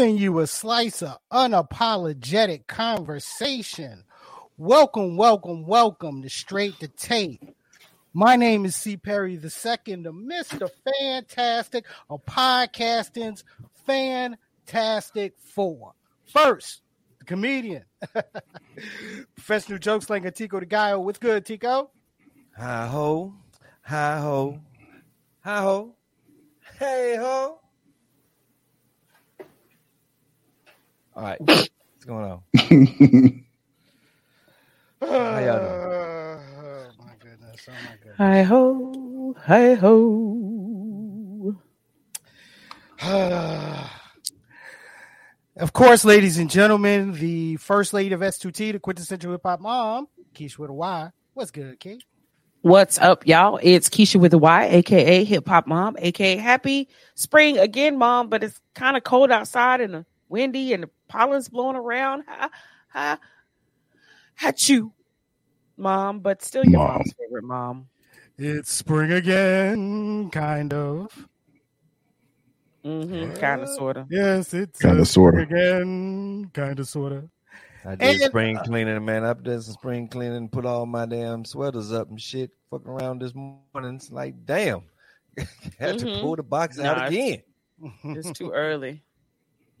giving you a slice of unapologetic conversation. Welcome, welcome, welcome to Straight to Tape. My name is C. Perry the Second, the Mr. Fantastic of podcasting's Fantastic Four. First, the comedian, professional joke slinger Tico Guy. What's good, Tico? Hi ho, hi ho, hi ho, hey ho. All right, what's going on? How y'all doing? Oh my goodness! Oh my goodness! Hi ho, hi ho. of course, ladies and gentlemen, the first lady of S2T, the quintessential hip hop mom, Keisha with a Y. What's good, Key? What's up, y'all? It's Keisha with a Y, aka Hip Hop Mom, aka Happy Spring again, Mom. But it's kind of cold outside and uh, windy, and the pollen's blowing around. Ha, ha, hat you, Mom. But still, your Mom. mom's favorite mom. It's spring again, kind of. Mm-hmm, Kind of, sort of. Yes, it's Kinda, uh, sorta. again, kind of, sort of. I did And- spring cleaning, man. I did some spring cleaning, put all my damn sweaters up and shit. Fucking around this morning, it's like, damn, had to Mhm. pull the box Nah, out again. It's too early.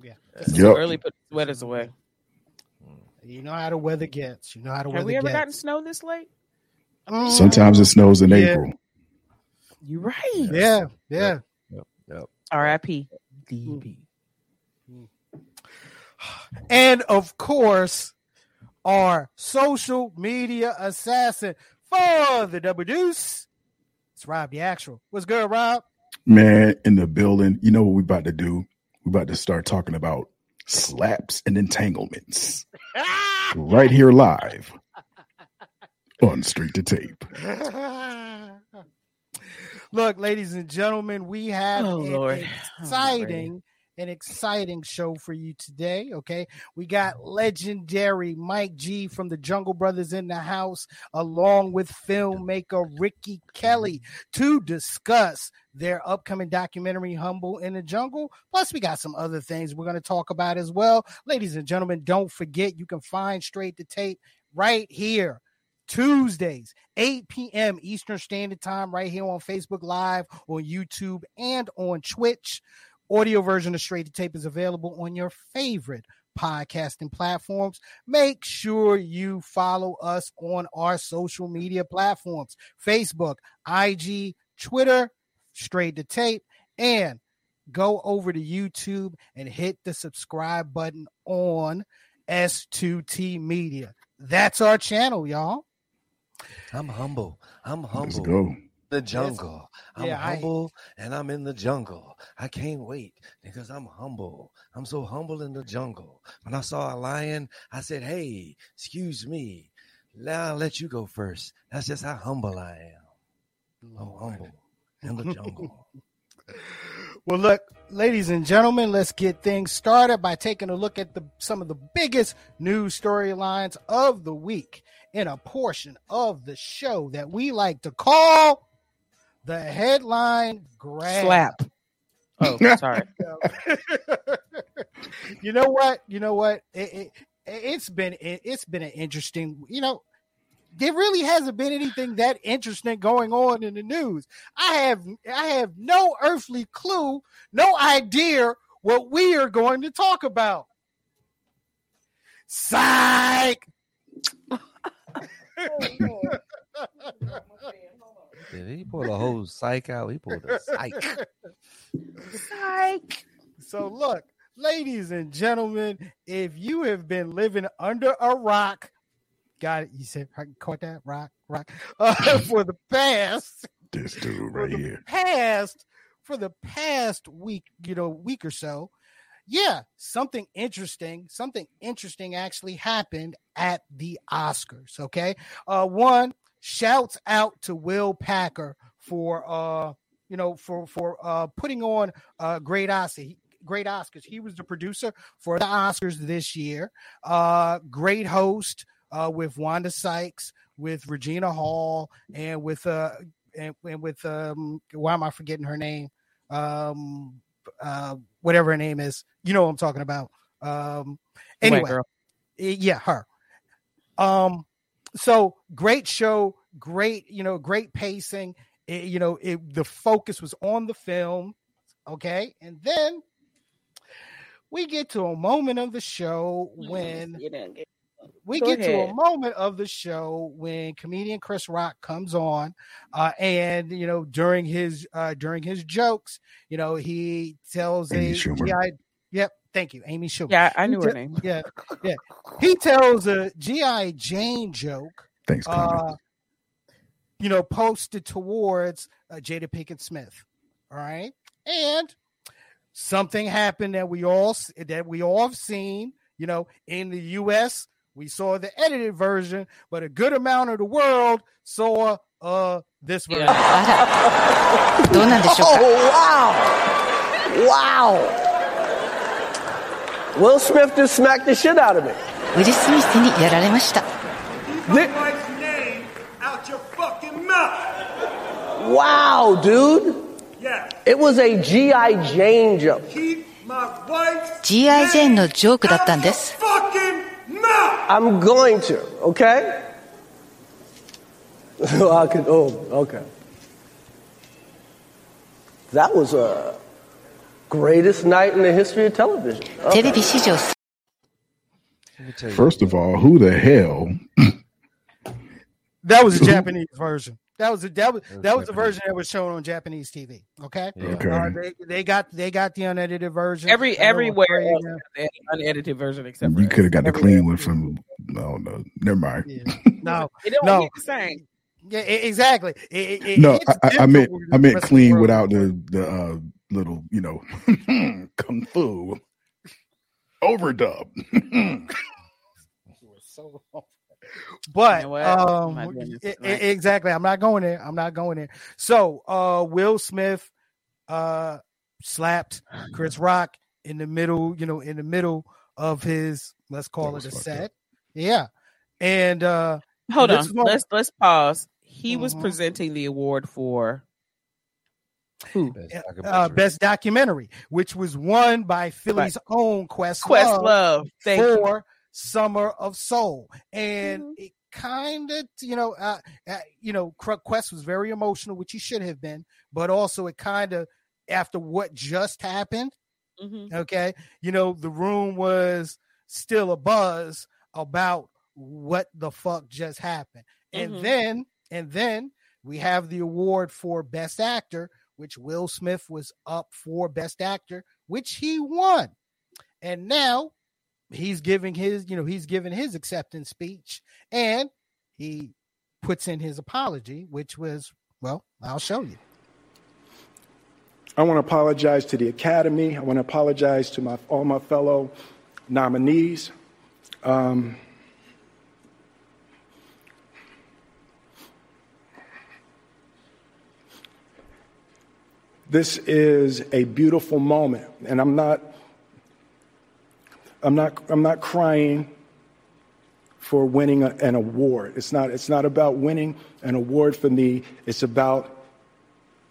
Yeah. It's Yep. early. Put sweaters away. You know how the weather gets. You know how the Have weather we ever gets. gotten snow this late? Mm, Sometimes it snows in Yeah. April. You're right. Yeah, yeah. Yep. R.I.P. Mm. DP. And of course, our social media assassin for the double deuce. It's Rob the Actual. What's good, Rob? Man, in the building, you know what we're about to do? We about to start talking about slaps and entanglements right here live on Straight to Tape. Look, ladies and gentlemen, we have Oh, an Lord. exciting, an exciting show for you today. Okay, we got mm-hmm. legendary Mike G from the Jungle Brothers in the house, along with filmmaker Ricky Kelly, mm-hmm. to discuss their upcoming documentary "Humble in the Jungle." Plus, we got some other things we're going to talk about as well. Ladies and gentlemen, don't forget you can find Straight to Tape right here. Tuesdays, 8 p.m. Eastern Standard Time, right here on Facebook Live, on YouTube, and on Twitch. Audio version of Straight to Tape is available on your favorite podcasting platforms. Make sure you follow us on our social media platforms Facebook, IG, Twitter, Straight to Tape, and go over to YouTube and hit the subscribe button on S2T Media. That's our channel, y'all. I'm humble. I'm humble. Let's humble. go. The jungle. I'm Yeah, I- humble and I'm in the jungle. I can't wait because I'm humble. I'm so humble in the jungle. When I saw a lion, I said, Hey, excuse me. Now I'll let you go first. That's just how humble I am. I'm humble in the jungle. Well, look, ladies and gentlemen, let's get things started by taking a look at the some of the biggest news storylines of the week in a portion of the show that we like to call the headline grab. Slap. Oh, sorry. you know what? You know what? It, it, it's been it, it's been an interesting. You know, there really hasn't been anything that interesting going on in the news. I have I have no earthly clue, no idea what we are going to talk about. Psych. Oh, Did he pull a whole psych out? He pulled a psych. Psych. So look, ladies and gentlemen, if you have been living under a rock, got it. You said I caught that rock, rock uh, for the past, This dude right here. past, for the past week, you know, week or so. Yeah, something interesting, something interesting actually happened at the Oscars. Okay, uh, one shouts out to Will Packer for uh, you know, for for uh putting on uh great Oscar. Great Oscars. He was the producer for the Oscars this year. Uh, great host uh, with Wanda Sykes, with Regina Hall, and with uh, and, and with um, why am I forgetting her name? Um, uh, whatever her name is. You know what I'm talking about. Um, anyway. Eh, yeah, her. Um, so great show, great, you know, great pacing. It- you know, it, the focus was on the film. Okay, and then we get to a moment of the show when You didn't get- we Go get to a moment of the show when comedian Chris Rock comes on, uh, and you know during his uh, during his jokes, you know he tells Amy a Schumer. GI. Yep, Thank you, Amy Schumer. Yeah, I knew he her name. Yeah, yeah. He tells a GI Jane joke. Thanks, uh, You know, posted towards uh, Jada Pinkett Smith. All right, and something happened that we all that we all have seen. You know, in the U.S., we saw the edited version, but a good amount of the world saw uh this version. Yeah. oh wow! Wow. Will Smith just smacked the shit out of me. ウィル・スミスにやられました。 Thi- wife's name out your fucking mouth. Wow, dude. Yes. It was a G.I. Jane joke. Keep my wife's G.I. ジェーンのジョークだったんです。 fucking mouth. I'm going to, okay? I could, oh, okay. That was a Greatest night in the history of television. Okay. First of all, who the hell? that was a Japanese version. That was a, that was that was the version that was shown on Japanese TV. Okay. Yeah. Uh, okay. Uh, they, they, got they got the unedited version. Every everywhere else unedited version except you could have got the clean one from. No, no, never mind. Yeah. No, it no. the same. Yeah, exactly. It, it, no, I, I, meant I meant clean without the the. Uh, little you know kung fu overdub. So wrong. But You know what? My um, goodness, right. exactly. I'm not going there. I'm not going there. So uh, Will Smith uh, slapped Chris Rock in the middle. You know, in the middle of his let's call it a was fucked set. Yeah, and uh, Hold This on. is Let's let's pause. He was Mhm. presenting the award for who? Best uh, documentary. best documentary, which was won by Philly's own Quest Questlove. Thank you. for Summer of Soul, and Mhm. it kind of, you know, uh, uh, you know, Quest was very emotional, which he should have been, but also it kind of after what just happened, Mhm. okay, you know, the room was still a buzz about what the fuck just happened, and Mhm. then and then we have the award for best actor, which Will Smith was up for best actor, which he won, and now he's giving his, you know, he's giving his acceptance speech, and he puts in his apology, which was, well, I'll show you. I want to apologize to the Academy. I want to apologize to my, all my fellow nominees. Um, this is a beautiful moment, and I'm not. I'm not. I'm not crying for winning a- an award. It's not. It's not about winning an award for me. It's about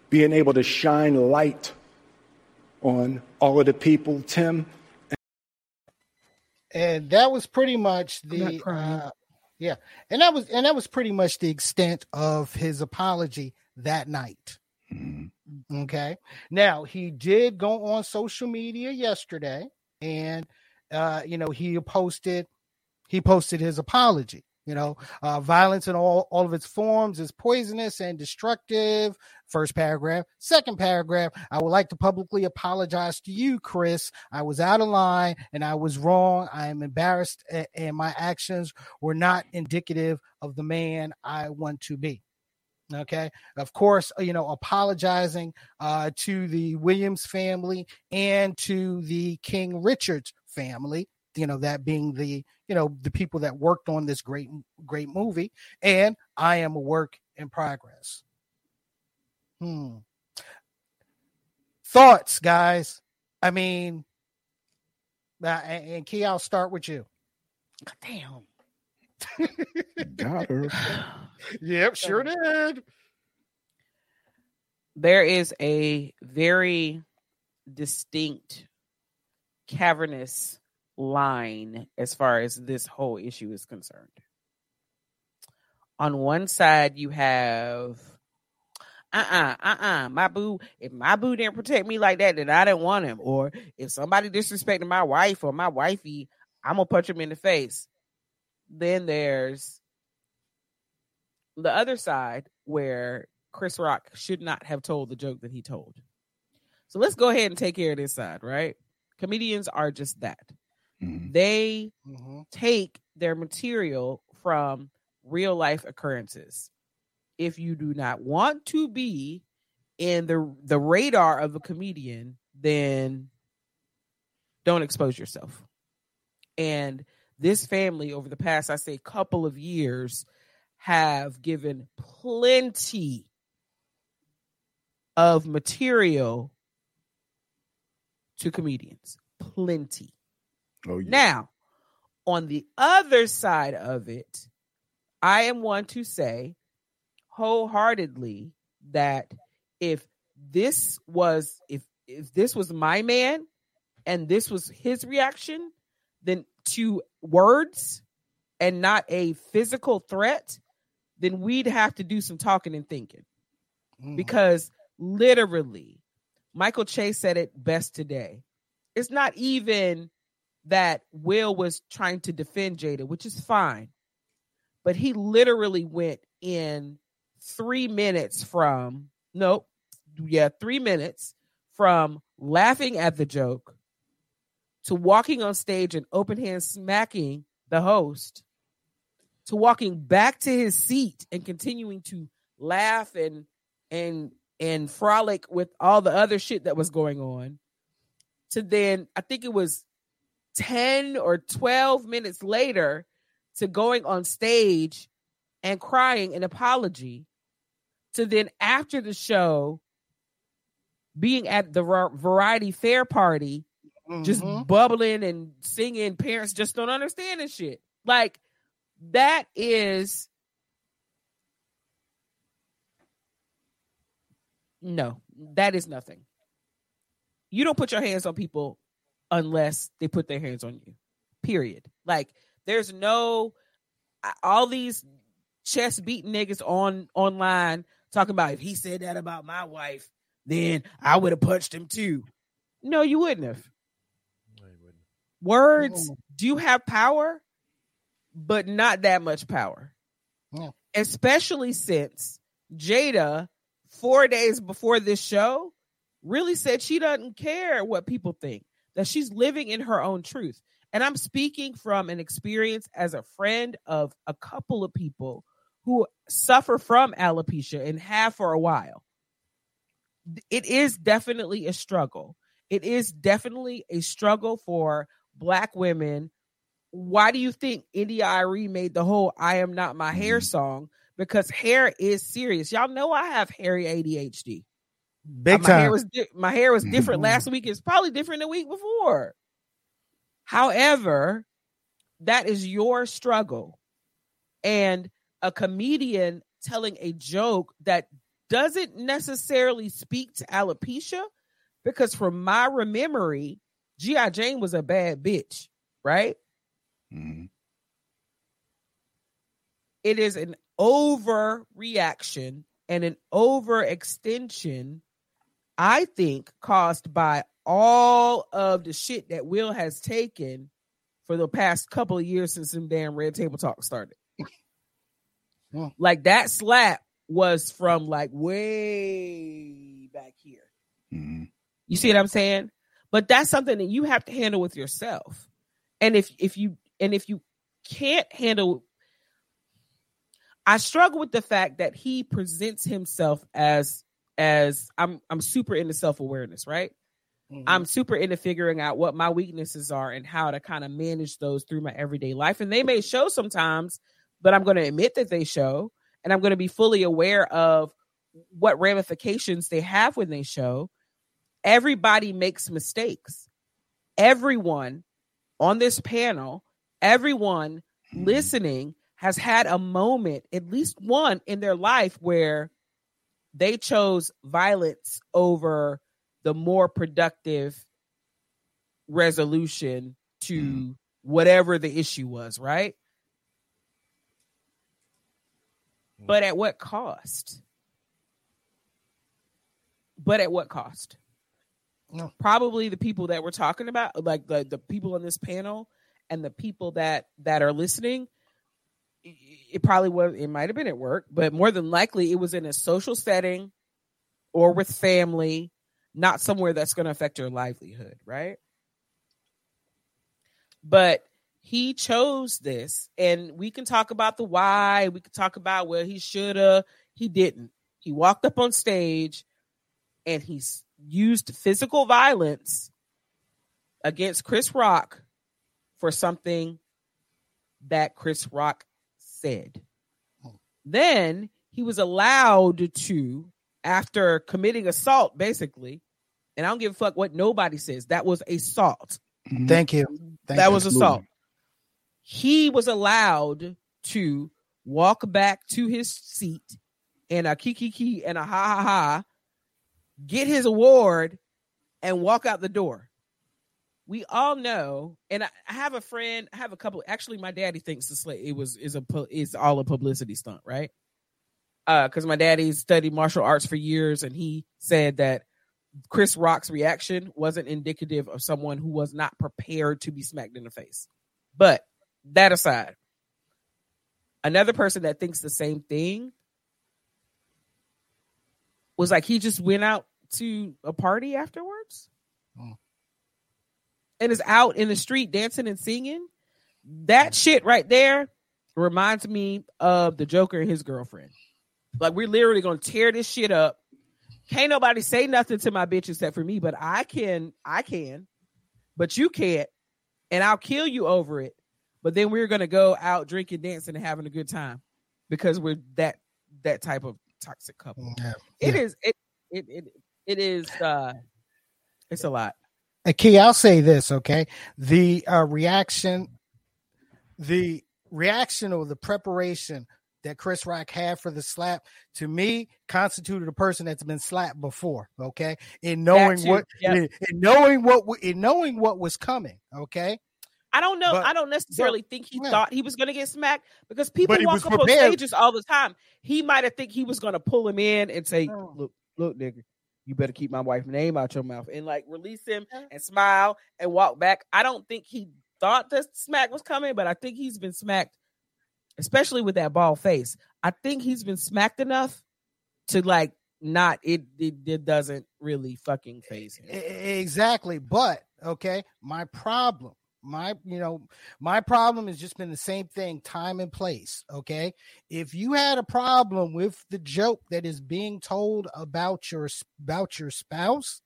being able to shine light on all of the people. Tim, and that was pretty much I'm not the uh, yeah and that was and that was pretty much the extent of his apology that night Mhm. okay. Now he did go on social media yesterday and uh you know he posted he posted his apology you know uh violence in all all of its forms is poisonous and destructive. First paragraph. Second paragraph. I would like to publicly apologize to you chris. I was out of line and i was wrong. I am embarrassed and my actions were not indicative of the man i want to be okay? Of course you know apologizing uh to the williams family and to the king richards family you know that being the you know the people that worked on this great great movie and i am a work in progress. Hmm. Thoughts guys? I mean uh, and, key i'll start with you. Damn. Got her. yep sure did There is a very distinct cavernous line as far as this whole issue is concerned. On one side, you have uh-uh, uh-uh, my boo, if my boo didn't protect me like that, then I didn't want him. Or if somebody disrespected my wife or my wifey, I'm gonna punch him in the face. Then there's the other side where Chris Rock should not have told the joke that he told. So let's go ahead and take care of this side, right? Comedians are just that. Mhm. They Mhm. take their material from real life occurrences. If you do not want to be in the the radar of a comedian, then don't expose yourself. And this family over the past I say couple of years have given plenty of material to comedians. Plenty. Oh yeah. Now, on the other side of it, I am one to say wholeheartedly that if this was if if this was my man and this was his reaction, then to words and not a physical threat, then we'd have to do some talking and thinking Mhm. because literally Michael Chase said it best today. It's not even that Will was trying to defend Jada, which is fine, but he literally went in three minutes from nope, yeah, three minutes from laughing at the joke to walking on stage and open hand smacking the host to walking back to his seat and continuing to laugh and and and frolic with all the other shit that was going on to then i think it was 10 or 12 minutes later to going on stage and crying an apology to then after the show being at the Vanity Fair party just Mhm. bubbling and singing parents just don't understand this shit like that is no that is nothing. You don't put your hands on people unless they put their hands on you period. Like there's no all these chest beating niggas on online talking about if he said that about my wife then i would have punched him too. No you wouldn't have. Words. Mm. do have power but not that much power. Yeah. especially since jada four days before this show really said she doesn't care what people think that she's living in her own truth. And i'm speaking from an experience as a friend of a couple of people who suffer from alopecia and have for a while. It is definitely a struggle. It is definitely a struggle for black women why do you think India Arie made the whole I am not my hair mm-hmm. song? Because hair is serious. Y'all know I have hairy ADHD. Uh, Big my hair time. was di- my hair was different mm-hmm. last week. It's probably different the week before. However, that is your struggle. And a comedian telling a joke that doesn't necessarily speak to alopecia, because from my memory, G.I. Jane was a bad bitch, right? Mhm. it is an overreaction and an overextension, I think, caused by all of the shit that Will has taken for the past couple of years since some damn red table talk started. Yeah. like that slap was from like way back here. Mhm. You see what I'm saying? But that's something that you have to handle with yourself. And if if you and if you can't handle I struggle with the fact that he presents himself as as I'm I'm super into self-awareness, right? Mhm. I'm super into figuring out what my weaknesses are and how to kind of manage those through my everyday life. And they may show sometimes, but I'm going to admit that they show, and I'm going to be fully aware of what ramifications they have when they show. Everybody makes mistakes. Everyone on this panel, everyone hmm. listening has had a moment, at least one in their life, where they chose violence over the more productive resolution to hmm. whatever the issue was, right? Hmm. But at what cost? But at what cost? No. Probably the people that we're talking about, like the, the people on this panel and the people that that are listening. It probably was. It might have been at work, but more than likely, it was in a social setting or with family, not somewhere that's going to affect your livelihood, right? But he chose this, and we can talk about the why. We can talk about well, he shoulda, he didn't. He walked up on stage, and he's used physical violence against Chris Rock for something that Chris Rock said. Hmm. Then he was allowed to, after committing assault, basically, and I don't give a fuck what nobody says, that was assault. Mm-hmm. Thank you. Thank that you. was assault. He was allowed to walk back to his seat and a kiki kiki and a ha ha ha, get his award, and walk out the door. We all know, and I have a friend, I have a couple. Actually, my daddy thinks it's like it was is a is all a publicity stunt, right? Uh, because my daddy studied martial arts for years, and he said that Chris Rock's reaction wasn't indicative of someone who was not prepared to be smacked in the face. But that aside, another person that thinks the same thing was like he just went out to a party afterwards Mm. And is out in the street dancing and singing. That shit right there reminds me of the Joker and his girlfriend. Like we're literally gonna tear this shit up. Can't nobody say nothing to my bitch except for me, but I can, I can, but you can't, and I'll kill you over it. But then we're gonna go out drinking, dancing, and having a good time because we're that that type of toxic couple. Yeah. It is it it it it is uh it's a lot. And Key, I'll say this, okay? The uh, reaction, the reaction or the preparation that Chris Rock had for the slap, to me, constituted a person that's been slapped before, okay? In knowing what, yep. in, in knowing what, in knowing what was coming, okay? I don't know. But- I don't necessarily think he yeah. thought he was going to get smacked because people walk up on stages all the time. He might have think he was going to pull him in and say, Oh. "Look, look, nigga, you better keep my wife's name out your mouth," and like release him and smile and walk back. I don't think he thought the smack was coming, but I think he's been smacked, especially with that bald face. I think he's been smacked enough to like not it. It, it doesn't really fucking phase him. Exactly. But okay, my problem, my you know, my problem has just been the same thing, time and place. Okay. If you had a problem with the joke that is being told about your about your spouse,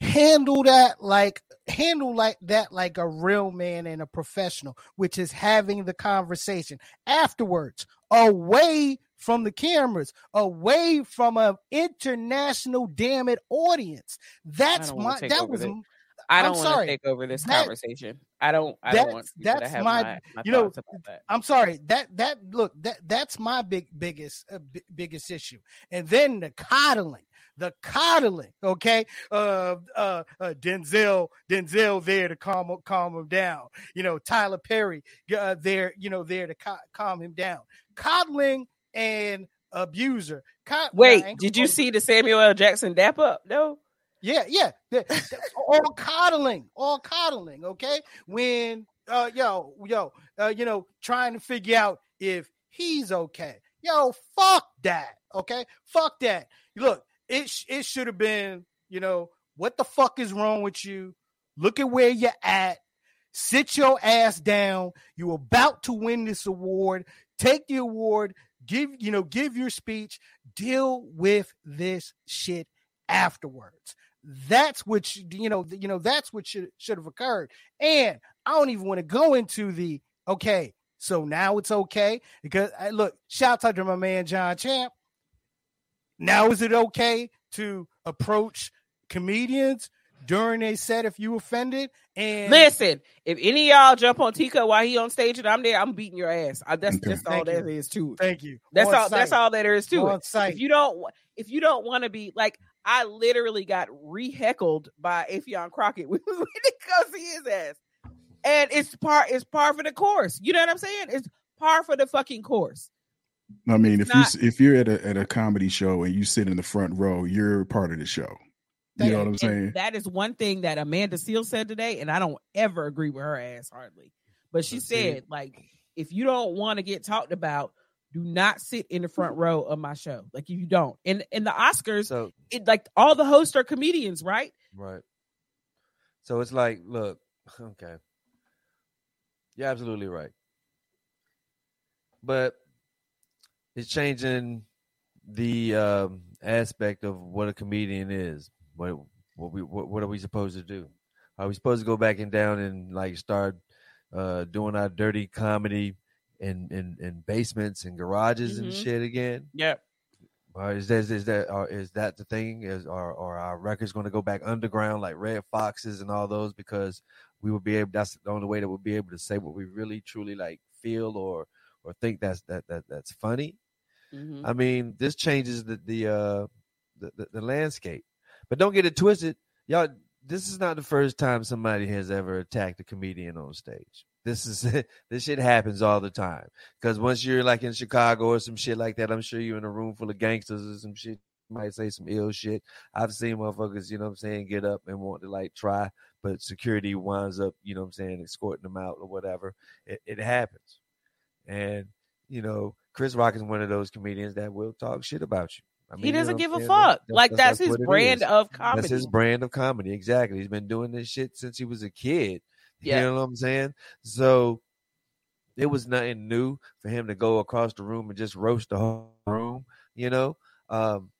handle that like handle like that like a real man and a professional, which is having the conversation afterwards, away from the cameras, away from a international damn it audience. That's my that was. I don't want to take over this That- conversation. I don't. I don't want that's- my- my, my you know. I'm sorry. That that look that that's my big biggest uh, bi- biggest issue. And then the coddling, the coddling. Okay, uh, uh, uh, Denzel Denzel there to calm calm him down. You know, Tyler Perry uh, there. You know, there to ca- calm him down. Coddling and abuser. Co- I Wait, did you see the Samuel L. Jackson dap up? No. Yeah, yeah. All coddling, all coddling. Okay, when uh, yo, yo, uh, you know, trying to figure out if he's okay. Yo, fuck that. Okay, fuck that. Look, it sh- it should have been. You know, what the fuck is wrong with you? Look at where you're at. Sit your ass down. You're about to win this award. Take the award. Give you know, give your speech. Deal with this shit afterwards. That's what you know. You know that's what should should have occurred. And I don't even want to go into the okay. So now it's okay because I look. Shout out to my man John Champ. Now is it okay to approach comedians during a set if you offended? And Listen, if any of y'all jump on Tika while he on stage and I'm there, I'm beating your ass. I, that's Okay. that's all Thank that you. is to it. thank you. That's On all. That's site. all that there is to On it. site. If you don't, if you don't want to be like, I literally got re-heckled by Affion Crockett when we went to go see his ass. And it's part it's par for the course. You know what I'm saying? It's par for the fucking course. I mean, It's if not- you if you're at a at a comedy show and you sit in the front row, you're part of the show. You know what I'm saying? that is one thing that Amanda Seal said today, and I don't ever agree with her ass hardly. But she see- said, like, if you don't want to get talked about, do not sit in the front row of my show. Like, if you don't, and and the Oscars, So it like all the hosts are comedians, right? Right. So it's like, look, okay. You're absolutely right. But it's changing the um, aspect of what a comedian is. What what we what, what are we supposed to do? Are we supposed to go back and down and like start uh, doing our dirty comedy in, in in basements and garages and Mhm. shit again? Yep. Or is that is that or is that the thing? Is are are our records going to go back underground like Redd Foxx's and all those because we will be able? That's the only way that we'll be able to say what we really truly like feel or or think that's that that that's funny. Mhm. I mean, this changes the the uh the, the, the landscape. But don't get it twisted, y'all. This is not the first time somebody has ever attacked a comedian on stage. This is this shit happens all the time. Because once you're like in Chicago or some shit like that, I'm sure you're in a room full of gangsters or some shit. You might say some ill shit. I've seen motherfuckers, you know what I'm saying, get up and want to like try, but security winds up, you know what I'm saying, escorting them out or whatever. It, it happens. And, you know, Chris Rock is one of those comedians that will talk shit about you. I he mean, you know doesn't give a fuck. That- like that's, his what it brand of comedy. That's his brand of comedy. Exactly. He's been doing this shit since he was a kid. Yeah. You know what I'm saying? So it was nothing new for him to go across the room and just roast the whole room, you know? Um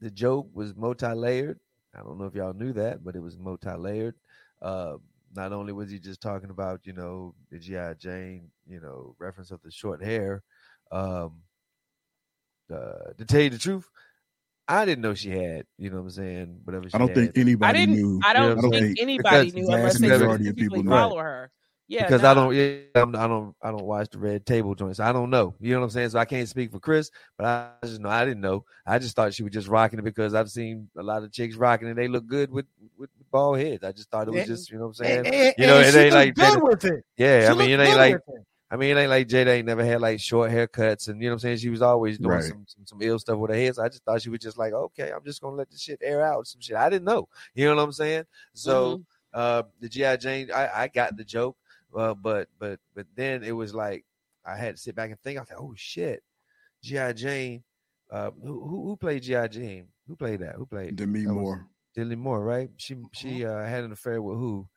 the joke was multi-layered. I don't know if y'all knew that, but it was multi-layered. Uh, not only was he just talking about, you know, the G.I. Jane, you know, reference of the short hair. Um uh, to tell you the truth, I didn't know she had, you know what I'm saying, whatever she I don't had. think anybody I didn't. knew. I don't, You know what I'm think anybody knew the unless they majority of people specifically knew. follow her. Yeah, because I don't, yeah, I'm, I don't, I don't watch the red table joints. I don't know. You know what I'm saying? So I can't speak for Chris, but I just know I didn't know. I just thought she was just rocking it because I've seen a lot of chicks rocking and they look good with with bald heads. I just thought it was And- just, you know what I'm saying? And, and- you know, and it ain't like good with it. yeah. She I mean, it looked ain't like with it. I mean, it ain't like Jada ain't never had like short haircuts, and you know what I'm saying. She was always doing Right. some, some some ill stuff with her hair. So I just thought she was just like, okay, I'm just gonna let the shit air out some shit. I didn't know. You know what I'm saying? So Mm-hmm. uh the GI Jane, I, I got the joke, uh, but but but then it was like I had to sit back and think. I was like, oh shit, GI Jane. Uh, who who, who played GI Jane? Who played that? Who played Demi that was Moore, Dilly Moore, right? She she uh, had an affair with who?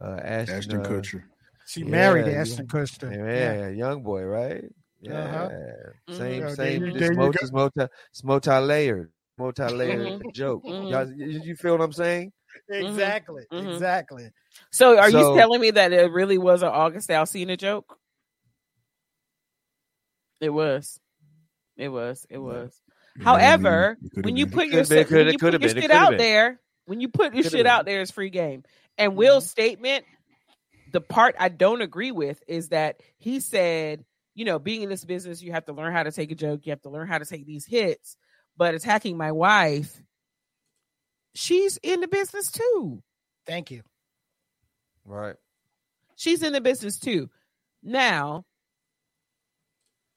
Uh, Ashton, Ashton uh, Kutcher. She married Yeah, Ashton Kutcher. yeah, young boy, right? Yeah, Uh-huh. same, Mhm. same. There you- It's there you multi, it's multi, it's multi layered, multi-layered Mhm. joke. Mhm. Y'all, you, you feel what I'm saying? Exactly. Mhm. Exactly. So, are So- you telling me that it really was an August Alsina joke? It was. It was. It was. However, It when you put your been, shit- when you put your shit out been. there, when you put your shit been. out there, it's free game. And Will's statement, the part I don't agree with is that he said, you know, being in this business, you have to learn how to take a joke, you have to learn how to take these hits. But attacking my wife, she's in the business too. Thank you. Right. She's in the business too. Now,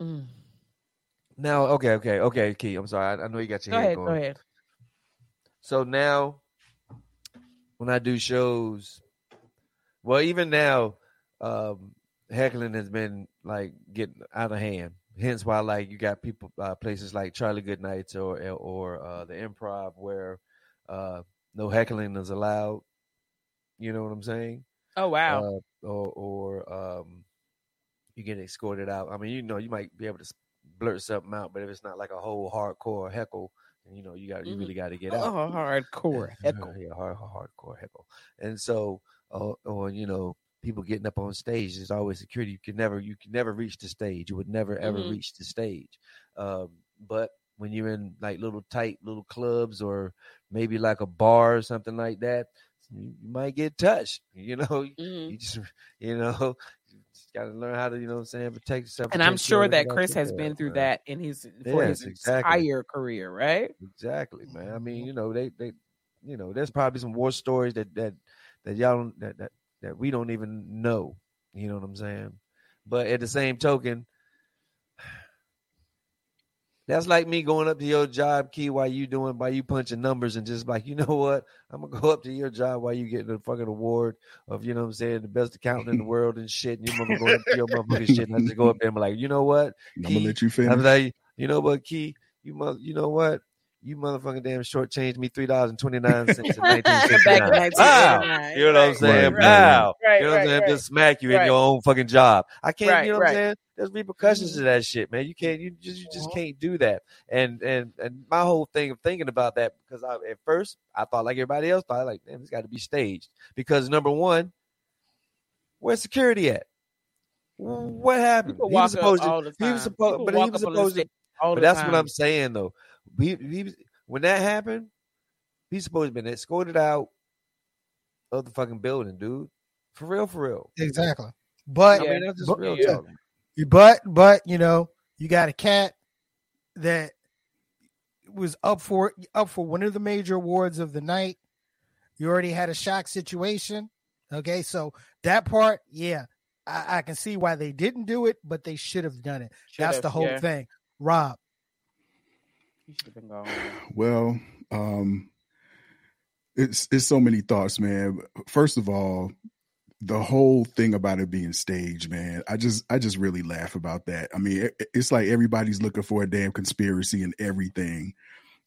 mm, Now, okay, okay, okay, Key. I'm sorry. I, I know you got your go head ahead, going. go ahead. So now, when I do shows, well, even now, um, heckling has been like getting out of hand. Hence why, like, you got people, uh, places like Charlie Goodnights or or uh, the Improv where uh, no heckling is allowed. You know what I'm saying? Oh wow. Uh, or or um, you get escorted out. I mean, you know, you might be able to blurt something out, but if it's not like a whole hardcore heckle, you know you got you Mhm. really got to get out. oh, hardcore heckle. Yeah, hard, hardcore heckle. And so, uh, or you know, people getting up on stage. There's always security. You can never, you can never reach the stage. You would never ever Mhm. reach the stage. Um, but when you're in like little tight little clubs or maybe like a bar or something like that, you, you might get touched. You know, Mhm. you just, you know, got to learn how to, you know, what I'm saying, protect yourself. And I'm sure that Chris has been through that in his for Yes, his exactly. entire career, right? Exactly, man. I mean, you know, they they you know, there's probably some war stories that that that y'all don't that that, that we don't even know. You know what I'm saying? But at the same token, that's like me going up to your job key while you doing while you punching numbers and just like, you know what? I'm gonna go up to your job while you getting the fucking award of, you know what I'm saying, the best accountant in the world and shit. And your mama going up to your motherfucking shit. And I just go up there and be like, you know what? I'm gonna let you finish. I'm like, you know what, Key? You mother, you know what? You motherfucking damn shortchanged me three dollars and twenty nine cents in Back in 1969. Wow. You know what I'm saying? right, Wow. right, you know what I'm right, saying? right. Just smack you in your own fucking job. I can't. Right, you know what right. I'm saying? There's repercussions to mm-hmm. that shit, man. You can't. You just. You just can't do that. And and and my whole thing of thinking about that because I at first I thought like everybody else thought like, damn, it's got to be staged because number one, where's security at? What happened? He was supposed to. He was supposed, but he was up on the supposed to but the that's what. I'm saying though. He, he was- when that happened, he's supposed to been escorted out of the fucking building, dude. For real, for real. Exactly. But I mean, that's just but- real yeah. talk. But but you know, you got a cat that was up for up for one of the major awards of the night. You already had a shock situation. Okay, so that part, yeah, I, I can see why they didn't do it, but they should have done it. That's Should've, the whole yeah. thing. Rob, He should have been gone. Well, um, it's it's so many thoughts, man. First of all, the whole thing about it being staged, man. I just I just really laugh about that. I mean, it, it's like everybody's looking for a damn conspiracy and everything.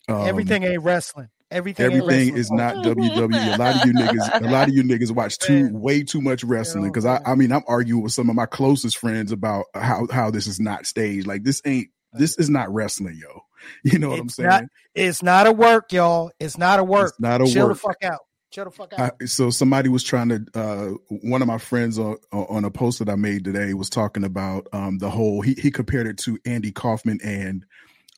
Um, everything ain't wrestling. Everything, Everything is not WWE. A lot of you niggas, a lot of you niggas watch too way too much wrestling. Because I. I mean, I'm arguing with some of my closest friends about how how this is not staged. Like this ain't this is not wrestling, yo. You know what I'm saying? not- It's not a work, y'all. It's not a work. It's not a Chill work. the fuck out. Chill the fuck I, out. so somebody was trying to uh one of my friends on on a post that I made today was talking about um the whole he he compared it to Andy Kaufman and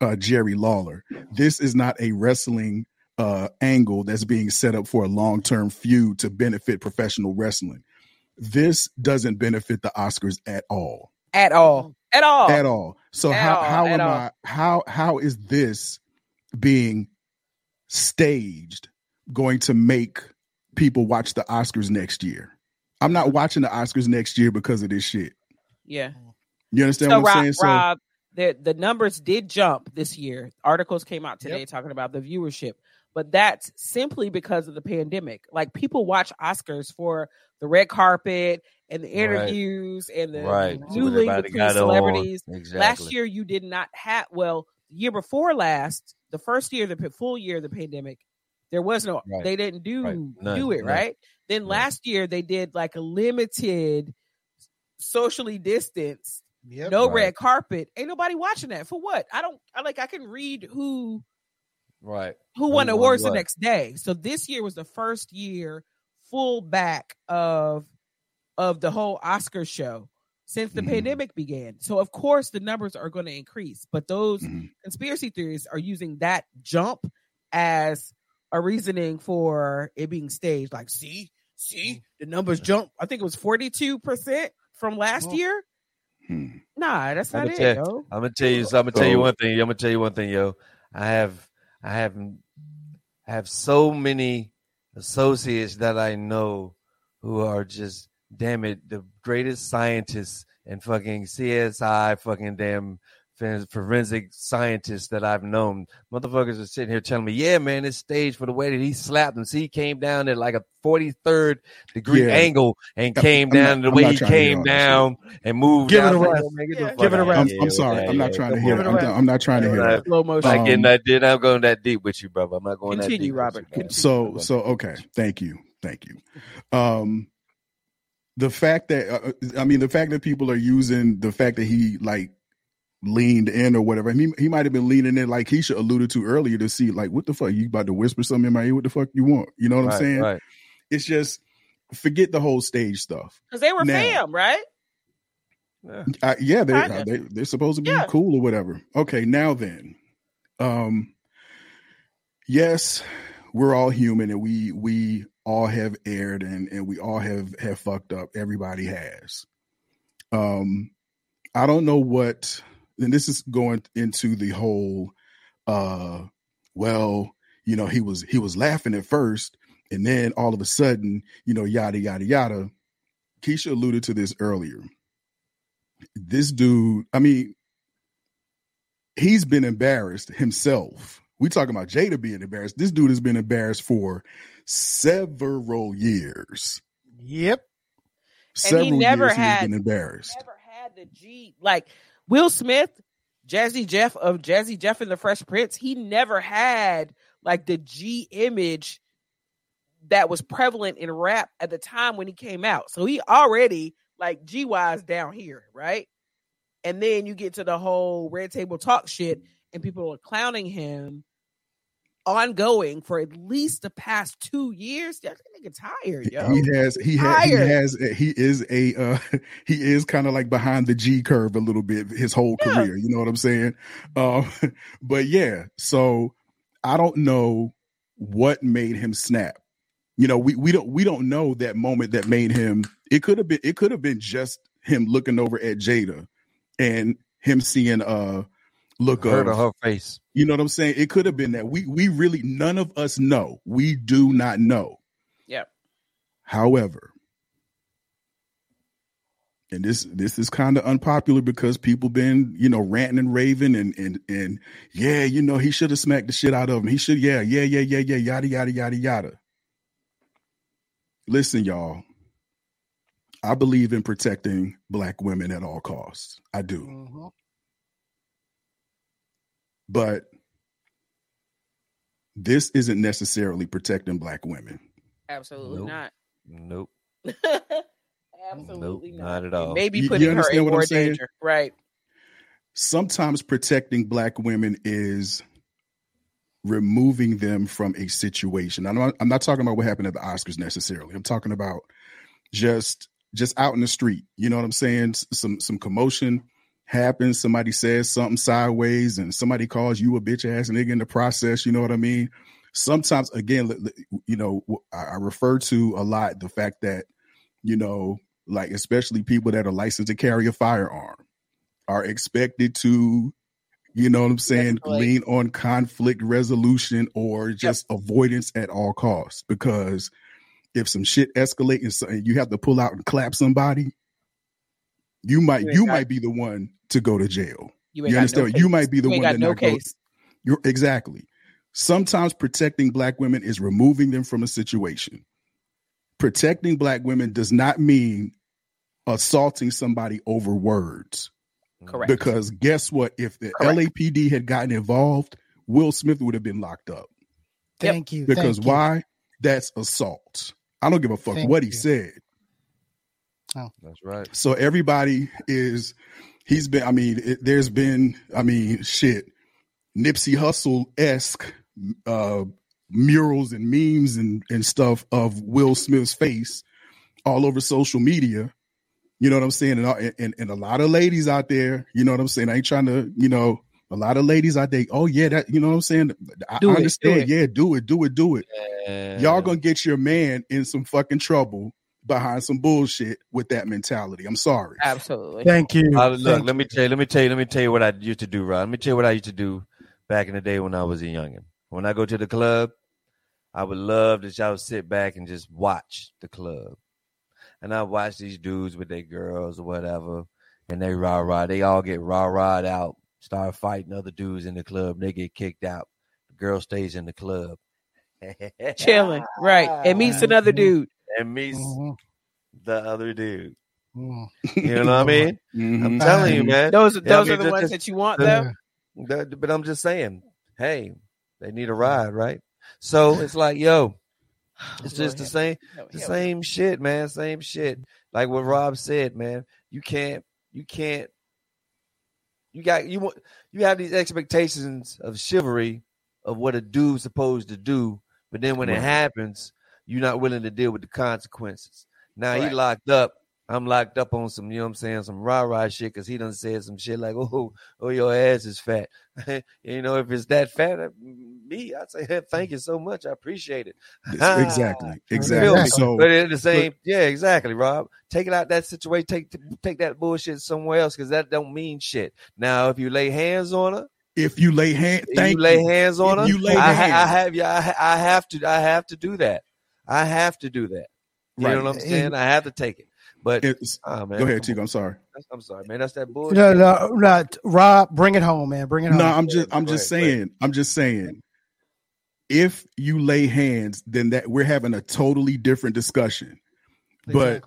uh Jerry Lawler. This is not a wrestling uh angle that's being set up for a long-term feud to benefit professional wrestling. This doesn't benefit the Oscars at all At all. At all. at all. So At how all, how am all. I how how is this being staged going to make people watch the Oscars next year? I'm not watching the Oscars next year because of this shit. Yeah. You understand So what I'm Rob, saying? So Rob, the the numbers did jump this year. Articles came out today talking about the viewership, but that's simply because of the pandemic. Like people watch Oscars for the red carpet and the Right. interviews and the Right. Dueling everybody between celebrities. Exactly. Last year you did not have well, the year before last, the first year, the full year of the pandemic, there was no Right. they didn't do Right. None. do it, None. right? Then Right. last year they did like a limited socially distanced Yep. no Right. red carpet. Ain't nobody watching that for what? I don't. I like. I can read who Right. who Who won won awards the next day. So this year was the first year full back of of the whole Oscar show since the Mhm. pandemic began. So of course the numbers are going to increase, but those Mhm. conspiracy theories are using that jump as a reasoning for it being staged. Like, see, see, the numbers jump. I think it was forty two percent from last Oh. year. Hmm. Nah, that's I'ma not it, tell- yo. I'm gonna tell you. So I'm gonna tell you one thing. I'm gonna tell you one thing, yo. I have, I have, I have so many associates that I know who are just, damn it, the greatest scientists and fucking CSI, fucking damn forensic scientists that I've known. Motherfuckers are sitting here telling me, yeah, man, this stage for the way that he slapped him. See, he came down at like a 43rd degree Yeah. angle and I'm- came I'm not- down the I'm way he trying to hear came all that down and moved. Give it out. a I'm like, rest. "Oh, man, Yeah. Give it a out rest. I'm, I'm sorry. I'm not trying to hear. It that. a I'm, rest. I'm not trying to hear it. Slow motion. I'm not getting Um, that deep. I'm going that deep with you, brother. I'm not going that Continue, deep. Robert. you, man. so so okay thank you thank you um the fact that uh, i mean the fact that people are using the fact that he like leaned in or whatever he, he might have been leaning in like Keisha alluded to earlier to see like what the fuck you about to whisper something in my ear what the fuck you want you know what i'm saying right. it's just forget the whole stage stuff Because they were Now- fam, right? Yeah. uh, yeah they, Kinda. they they're supposed to be Yeah. cool or whatever okay now then um yes we're all human and we we all have erred and and we all have have fucked up everybody has Um, I don't know what, and this is going into the whole, uh, well, you know, he was he was laughing at first, and then all of a sudden, you know, yada yada yada. Keisha alluded to this earlier. This dude, I mean, he's been embarrassed himself. We talking about Jada being embarrassed. This dude has been embarrassed for several years. Yep. Several never years had- he's been embarrassed. Never had the G like Will Smith, Jazzy Jeff of Jazzy Jeff and the Fresh Prince. He never had like the G image that was prevalent in rap at the time when he came out. So he already like G wise down here, right? And then you get to the whole red table talk shit, and people are clowning him ongoing for at least the past two years. That nigga tired, yo. He has he has he has he is a uh he is kind of like behind the G curve a little bit his whole Yeah. career, you know what I'm saying? Um but yeah, so I don't know what made him snap. You know, we we don't we don't know that moment that made him it could have been it could have been just him looking over at Jada and him seeing uh look Hurt of on her face. you know what I'm saying? It could have been that. We we really none of us know. We do not know. Yep. However, and this this is kind of unpopular because people been you know ranting and raving and and and yeah you know he should have smacked the shit out of him. He should yeah yeah yeah yeah yeah yada yada yada yada. Listen, y'all. I believe in protecting black women at all costs. I do. Mhm. But this isn't necessarily protecting black women. Absolutely Nope. not. Nope. Absolutely Nope, not. not at all. Maybe You- you putting her understand in what I'm more saying? danger. Right. Sometimes protecting black women is removing them from a situation. I'm not, I'm not talking about what happened at the Oscars necessarily. I'm talking about just just out in the street. You know what I'm saying? Some some commotion happens. Somebody says something sideways, and somebody calls you a bitch ass nigga in the process. You know what I mean? Sometimes, again, you know, I refer to a lot the fact that you know, like especially people that are licensed to carry a firearm are expected to, you know what I'm saying, Escalate. lean on conflict resolution or just avoidance at all costs. Because if some shit escalates and you have to pull out and clap somebody, you might You you got- might be the one to go to jail. You, You, understand? No you might be the You one that no not go- case. You're exactly. Sometimes protecting black women is removing them from a situation. Protecting black women does not mean assaulting somebody over words. Correct. Because guess what? If the Correct. LAPD had gotten involved, Will Smith would have been locked up. Yep. Thank you. Because thank you. why? That's assault. I don't give a fuck Thank what he you. said. That's right. So everybody is, he's been, I mean, it, there's been, I mean, shit, Nipsey Hussle esque uh, murals and memes and, and stuff of Will Smith's face all over social media. You know what I'm saying? And, and, and a lot of ladies out there, you know what I'm saying? I ain't trying to, you know, a lot of ladies out there, oh yeah, that, you know what I'm saying? I, Do I it, do understand. it. Yeah, do it, do it, do it. And Y'all gonna get your man in some fucking trouble behind some bullshit with that mentality. I'm sorry. Absolutely. Thank you. Uh, look, Thank let me tell you, let me tell you, let me tell you what I used to do, Rod. Let me tell you what I used to do back in the day when I was a youngin. When I go to the club, I would love to y'all sit back and just watch the club. And I watch these dudes with their girls or whatever, and they rah rah. They all get rah rah out, start fighting other dudes in the club. They get kicked out. The girl stays in the club. Chilling. Right. And meets another dude. And meets Mhm. the other dude. Mhm. You know what I mean? I'm Mhm. telling you, man. Those, Yeah, I those mean, are the just- ones just- that you want, the- though. That- but I'm just saying, hey, they need a ride, right? So it's like, yo, it's just the same, the same shit, man. Same shit. Like what Rob said, man. You can't, you can't. You got you want you have these expectations of chivalry of what a dude's supposed to do, but then when it happens, you're not willing to deal with the consequences. Now he locked up. I'm locked up on some, you know what I'm saying, some rah rah shit because he done said some shit like, oh, oh, your ass is fat. you know, if it's that fat, uh, me, I'd say, hey, thank you so much. I appreciate it. exactly, exactly. So, but in the same, yeah, exactly, Rob. Take it out that situation. Take take that bullshit somewhere else because that don't mean shit. Now, if you lay hands on her, if you lay hand, if you lay hands on If her, you lay I, hands. I have, yeah, I, I have to, I have to do that. I have to do that. You Right. know what I'm saying? I have to take it. But It's- oh, ah, man, go ahead, come Chico. I'm sorry. I'm sorry, man. That's that bullshit. No, no, no. Rob, bring it home, man. Bring it home. No, I'm just I'm Go just ahead, saying, I'm just saying, if you lay hands, then that we're having a totally different discussion. But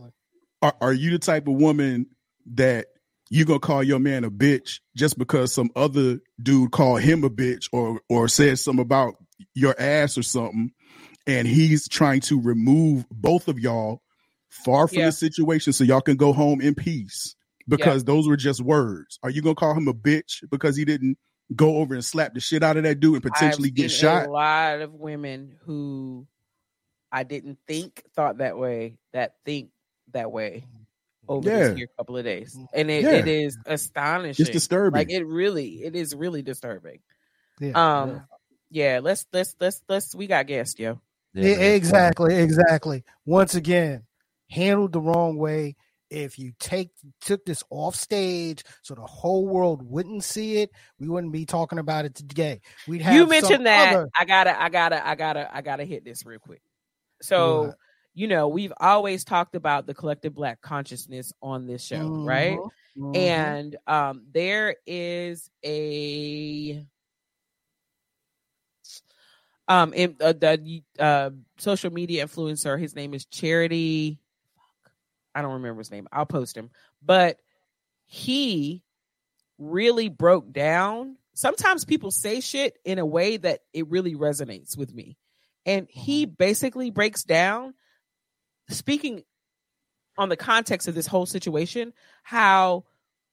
are, are you the type of woman that you gonna call your man a bitch just because some other dude called him a bitch or or said something about your ass or something, and he's trying to remove both of y'all far from Yeah. the situation so y'all can go home in peace because those were just words. Are you gonna call him a bitch because he didn't go over and slap the shit out of that dude and potentially I've get seen shot? A lot of women who I didn't think thought that way that think that way over Yeah. this here couple of days, and it, Yeah. it is astonishing. It's disturbing. Like it really, it is really disturbing. Yeah. Um, yeah. Let's let's let's let's. We got guests, yo. Yeah, exactly, exactly. Once again, handled the wrong way. If you take took this off stage so the whole world wouldn't see it, we wouldn't be talking about it today. We'd have you mentioned that. other- I gotta, I gotta, I gotta, I gotta hit this real quick. So, What? you know, we've always talked about the collective black consciousness on this show, right? Mhm, mhm. And um, there is a um in, uh, the uh, social media influencer. His name is Charity. I don't remember his name. I'll post him, but he really broke down. Sometimes people say shit in a way that it really resonates with me, and he basically breaks down speaking on the context of this whole situation how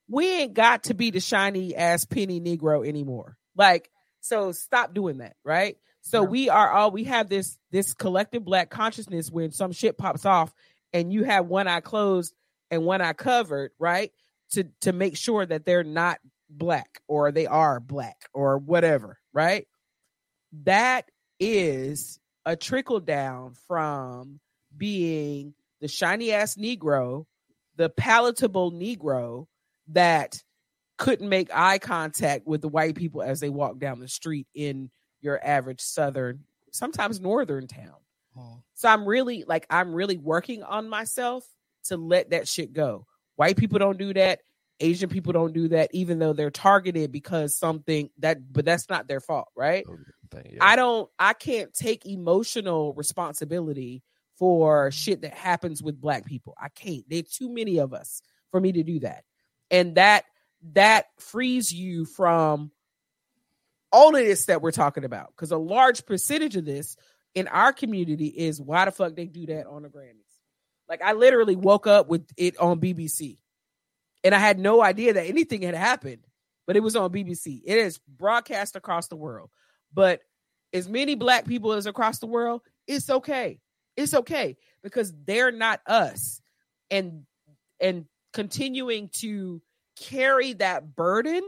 we ain't got to be the shiny ass penny negro anymore like so stop doing that right so we are all we have this this collective black consciousness when some shit pops off and you have one eye closed and one eye covered right? To to make sure that they're not black or they are black or whatever right? That is a trickle down from being the shiny ass Negro, the palatable Negro that couldn't make eye contact with the white people as they walk down the street in your average southern, sometimes northern town. Mhm. So I'm really like I'm really working on myself to let that shit go. White people don't do that. Asian people don't do that, even though they're targeted because something that, but that's not their fault, right? I don't, I can't take emotional responsibility for shit that happens with black people. I can't. There's too many of us for me to do that. And that, that frees you from all of this that we're talking about. Because a large percentage of this in our community is why the fuck they do that on the Grammys. Like I literally woke up with it on BBC and I had no idea that anything had happened, but it was on BBC. It is broadcast across the world. But as many black people as across the world, it's okay. It's okay because they're not us. And and continuing to carry that burden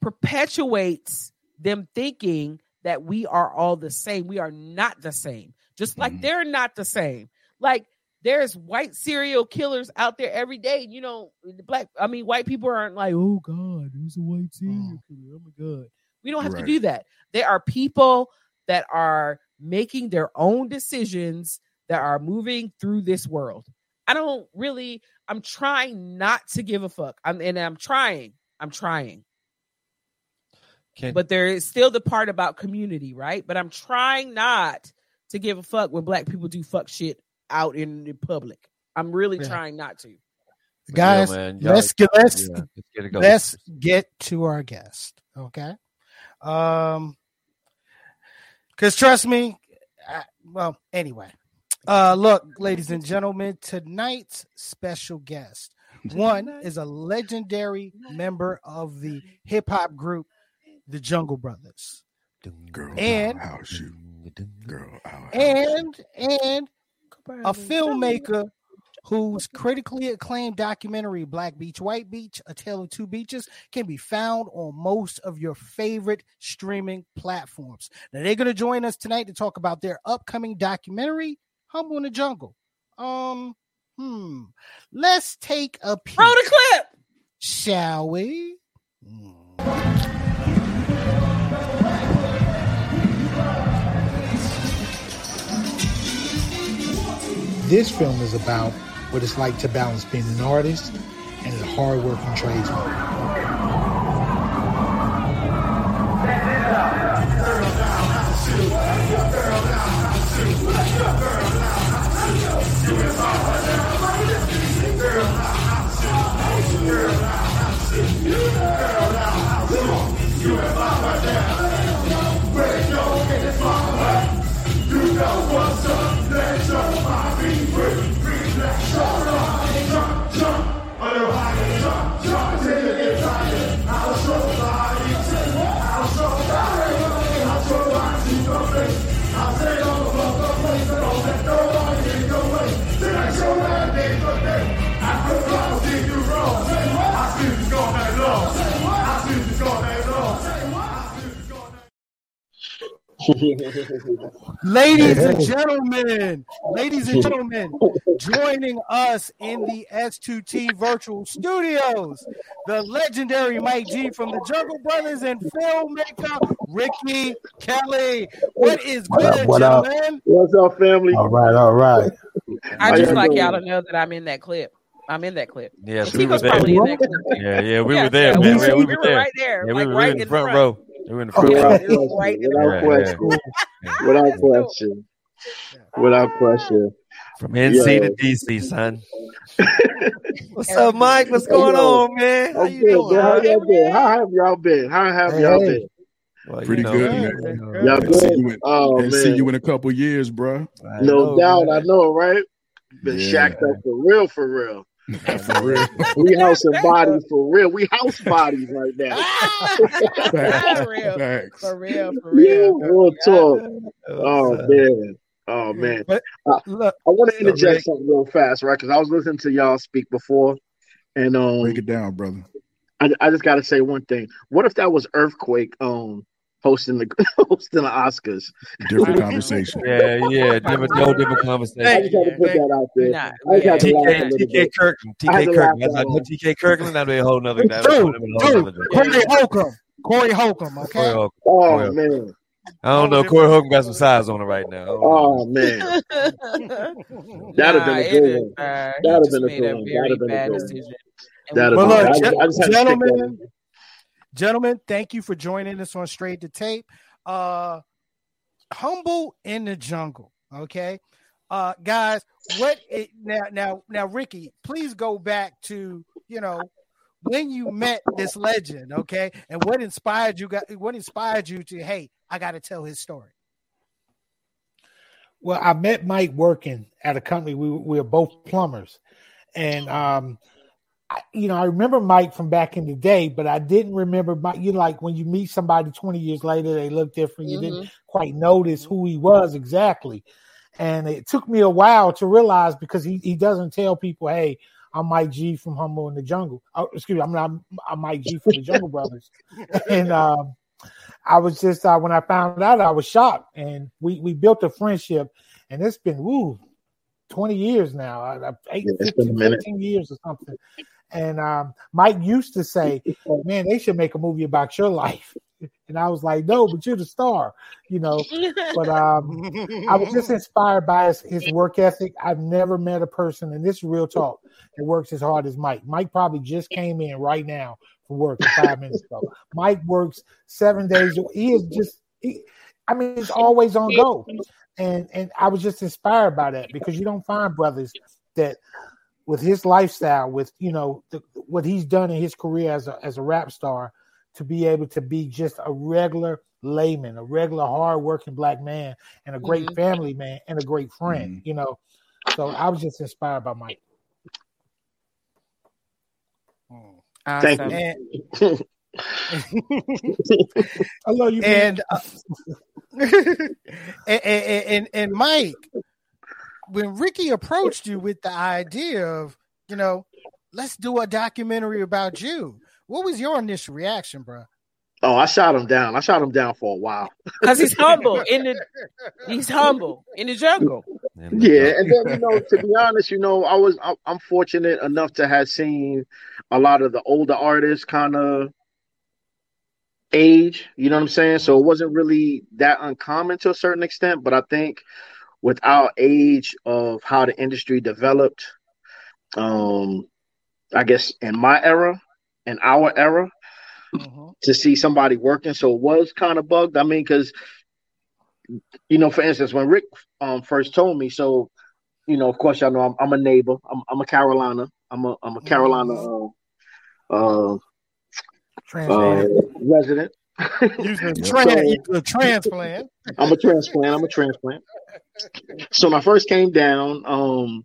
perpetuates them thinking that we are all the same. We are not the same. Just like mm-hmm. they're not the same. Like there's white serial killers out there every day. You know, black, I mean, white people aren't like, oh God, who's a white serial mm. killer? Oh my God. We don't have Right. to do that. There are people that are making their own decisions that are moving through this world. I don't really, I'm trying not to give a fuck. I'm and I'm trying. I'm trying. Can- But there is still the part about community, right? But I'm trying not to give a fuck when black people do fuck shit out in the public. I'm really Yeah. trying not to. guys, man, y'all- let's get let's yeah, let's get it let's get to our guest. Okay. Um because trust me, I, well, anyway. Uh look, ladies and gentlemen, tonight's special guest. One is a legendary member of the hip hop group The Jungle Brothers. Girl, And- I'll house you. Girl, I'll house And and a filmmaker whose critically acclaimed documentary Black Beach, White Beach: A Tale of Two Beaches can be found on most of your favorite streaming platforms. Now they're going to join us tonight to talk about their upcoming documentary, Humble in the Jungle. Um, hmm. Let's take a peek. Roll the clip. Shall we? This film is about what it's like to balance being an artist and a hardworking tradesman. Ladies and gentlemen, ladies and gentlemen, joining us in the S2T virtual studios, the legendary Mike G from the Jungle Brothers and filmmaker Ricky Kelly. What is What good, up, what up? What's up, family? All right, all right. I How just like y'all to know that I'm in that clip. I'm in that clip. Yes, we were there. probably in that clip. Yeah, yeah, we Yeah, were there, yeah, man. we- Yeah, we we were were there. right there, Yeah, we like were, we were in in the the front front. row. We were in the oh, front Yeah, row. Without question. right Without question. yeah. Without question. Without question. From NC Yo. to DC, son. What's up, Mike? What's going Yo. on, man? How I'm you good, doing? man. How man? y'all been? How have y'all been? How have Hey, y'all been? Well, you Pretty know, good, man. man. Y'all Haven't seen good? you in, Oh haven't seen you in a couple years, bro. I No know, doubt, man. I know, right? Been Yeah. shacked up for real, for real. For real. We house and bodies for real. We house bodies right now. For real. For real, for Yeah, real. real talk. Oh up? man. Oh man. But Uh, look, I want to So, interject something real fast, right? Because I was listening to y'all speak before, and um, Break it down, brother. I, I just got to say one thing. What if that was Earthquake um hosting the hosting the Oscars? Different conversation. Yeah, yeah, different, no different I conversation. just had to put that out there. Nah, I yeah. had to laugh a TK, TK. Kirkland, TK Kirkland. laugh That's like that no TK Kirkland. That'd be a whole nother. That dude, would have been a whole dude. Corey Holcomb, Corey Holcomb, okay? Corey Holcomb. Oh Corey man. I don't know. Corey Holcomb got some size on it right now. I don't know. Oh man. That'd That'd have been a good one. Uh, That'd have been a good one. That'd have been a good one. decision. That'd have been. look, I, gen- I just had to stick that gentlemen, in. Gentlemen, thank you for joining us on Straight to Tape. Uh, humble in the jungle. Okay, uh, guys, what it, now? Now, now, Ricky, please go back to you know when you met this legend. Okay, and what inspired you? Got what inspired you to? Hey, I got to tell his story. Well, I met Mike working at a company. We we were both plumbers, and um, I, you know, I remember Mike from back in the day, but I didn't remember Mike. You know, like when you meet somebody twenty years later, they look different. You didn't quite notice who he was exactly, and it took me a while to realize because he he doesn't tell people, "Hey, I'm Mike G from Humble in the Jungle." Oh, excuse me, I'm not. I'm Mike G from the Jungle Brothers, and um, I was just uh, when I found out, I was shocked, and we we built a friendship, and it's been woo, twenty years now, I, I, eight, Yeah, it's been a 15, 15 years or something. And um, Mike used to say, "Man, they should make a movie about your life," and I was like, "No, but you're the star," you know. But um, I was just inspired by his, his work ethic. I've never met a person, and this is real talk, that works as hard as Mike. Mike probably just came in right now from work five minutes ago. Mike works seven days. He is just, he, I mean, he's always on go, and and I was just inspired by that because you don't find brothers that with his lifestyle, with you know the, what he's done in his career as a as a rap star, to be able to be just a regular layman, a regular hardworking black man, and a great Mhm. family man, and a great friend. You know, so I was just inspired by Mike. Thank Awesome. you. And, I love you, man. and, uh, and, and and and Mike, when Ricky approached you with the idea of, you know, let's do a documentary about you, what was your initial reaction, bro? Oh, I shot him down. I shot him down for a while. Because he's humble in the he's humble in the jungle. Yeah, and then you know, to be honest, you know, I was I- I'm fortunate enough to have seen a lot of the older artists kind of age. You know what I'm saying? So it wasn't really that uncommon to a certain extent, but I think with our age of how the industry developed, um, I guess in my era, in our era, to see somebody working, so it was kind of bugged. I mean, because you know, for instance, when Rick um first told me, so you know, of course, y'all know I'm, I'm a neighbor. I'm, I'm a Carolina. I'm a I'm a Carolina uh, uh, uh, Transplant. resident. Using So- tran- using a transplant. I'm a transplant. I'm a transplant. So when I first came down, um,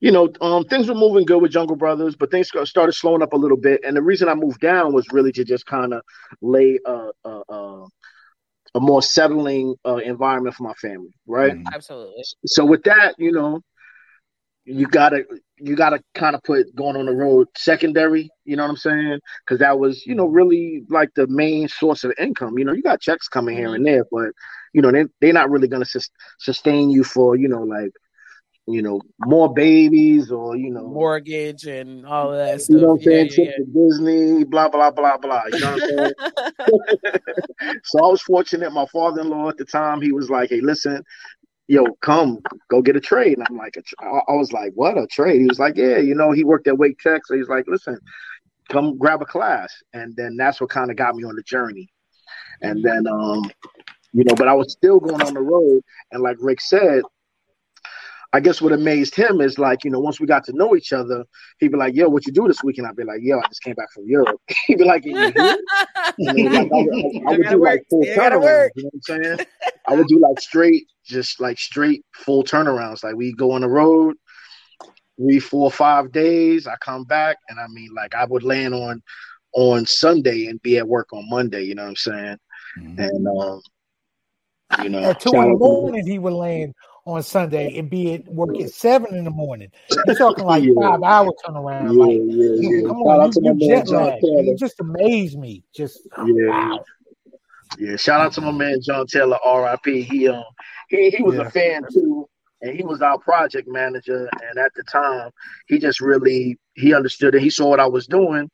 you know, um, things were moving good with Jungle Brothers, but things started slowing up a little bit. And the reason I moved down was really to just kind of lay a, a, a, a more settling uh, environment for my family, right? Absolutely. So with that, you know, you gotta you gotta kind of put going on the road secondary. You know what I'm saying? Because that was you know really like the main source of income. You know, you got checks coming here and there, but you know they they're not really gonna sus- sustain you for you know like you know more babies or you know Mortgage and all of that stuff. you know what I'm yeah, saying? yeah, Trip to Disney, blah blah blah blah. You know what I'm saying? so I was fortunate. My father-in-law at the time, he was like, "Hey, listen, yo, come, go get a trade." And I'm like, a tra- I I was like, "What a trade?" He was like, "Yeah, you know, he worked at Wake Tech, so he's like, listen, come grab a class." And then that's what kind of got me on the journey. And then, um, you know, but I was still going on the road, and like Rick said. I guess what amazed him is like, you know, once we got to know each other, he'd be like, yo, what you do this weekend? I'd be like, yo, I just came back from Europe. he'd be like, "You here?" And then, like, I would, I, I would do work. like full You turnarounds. You know what I'm saying? I would do like straight, just like straight full turnarounds. Like we go on the road, three, four, five days. I come back, and I mean, like I would land on on Sunday and be at work on Monday. You know what I'm saying? And um, you know, At two in the morning, he would land on Sunday and be at work at seven in the morning. You're talking like Yeah. five hour turnaround. Yeah, like, yeah, yeah. come on, you, you jet lag. You just amaze me. Just Yeah. wow. Yeah, shout out to my man John Taylor, R.I.P. He um he he was Yeah. a fan too, and he was our project manager. And at the time, he just really he understood it. He saw what I was doing,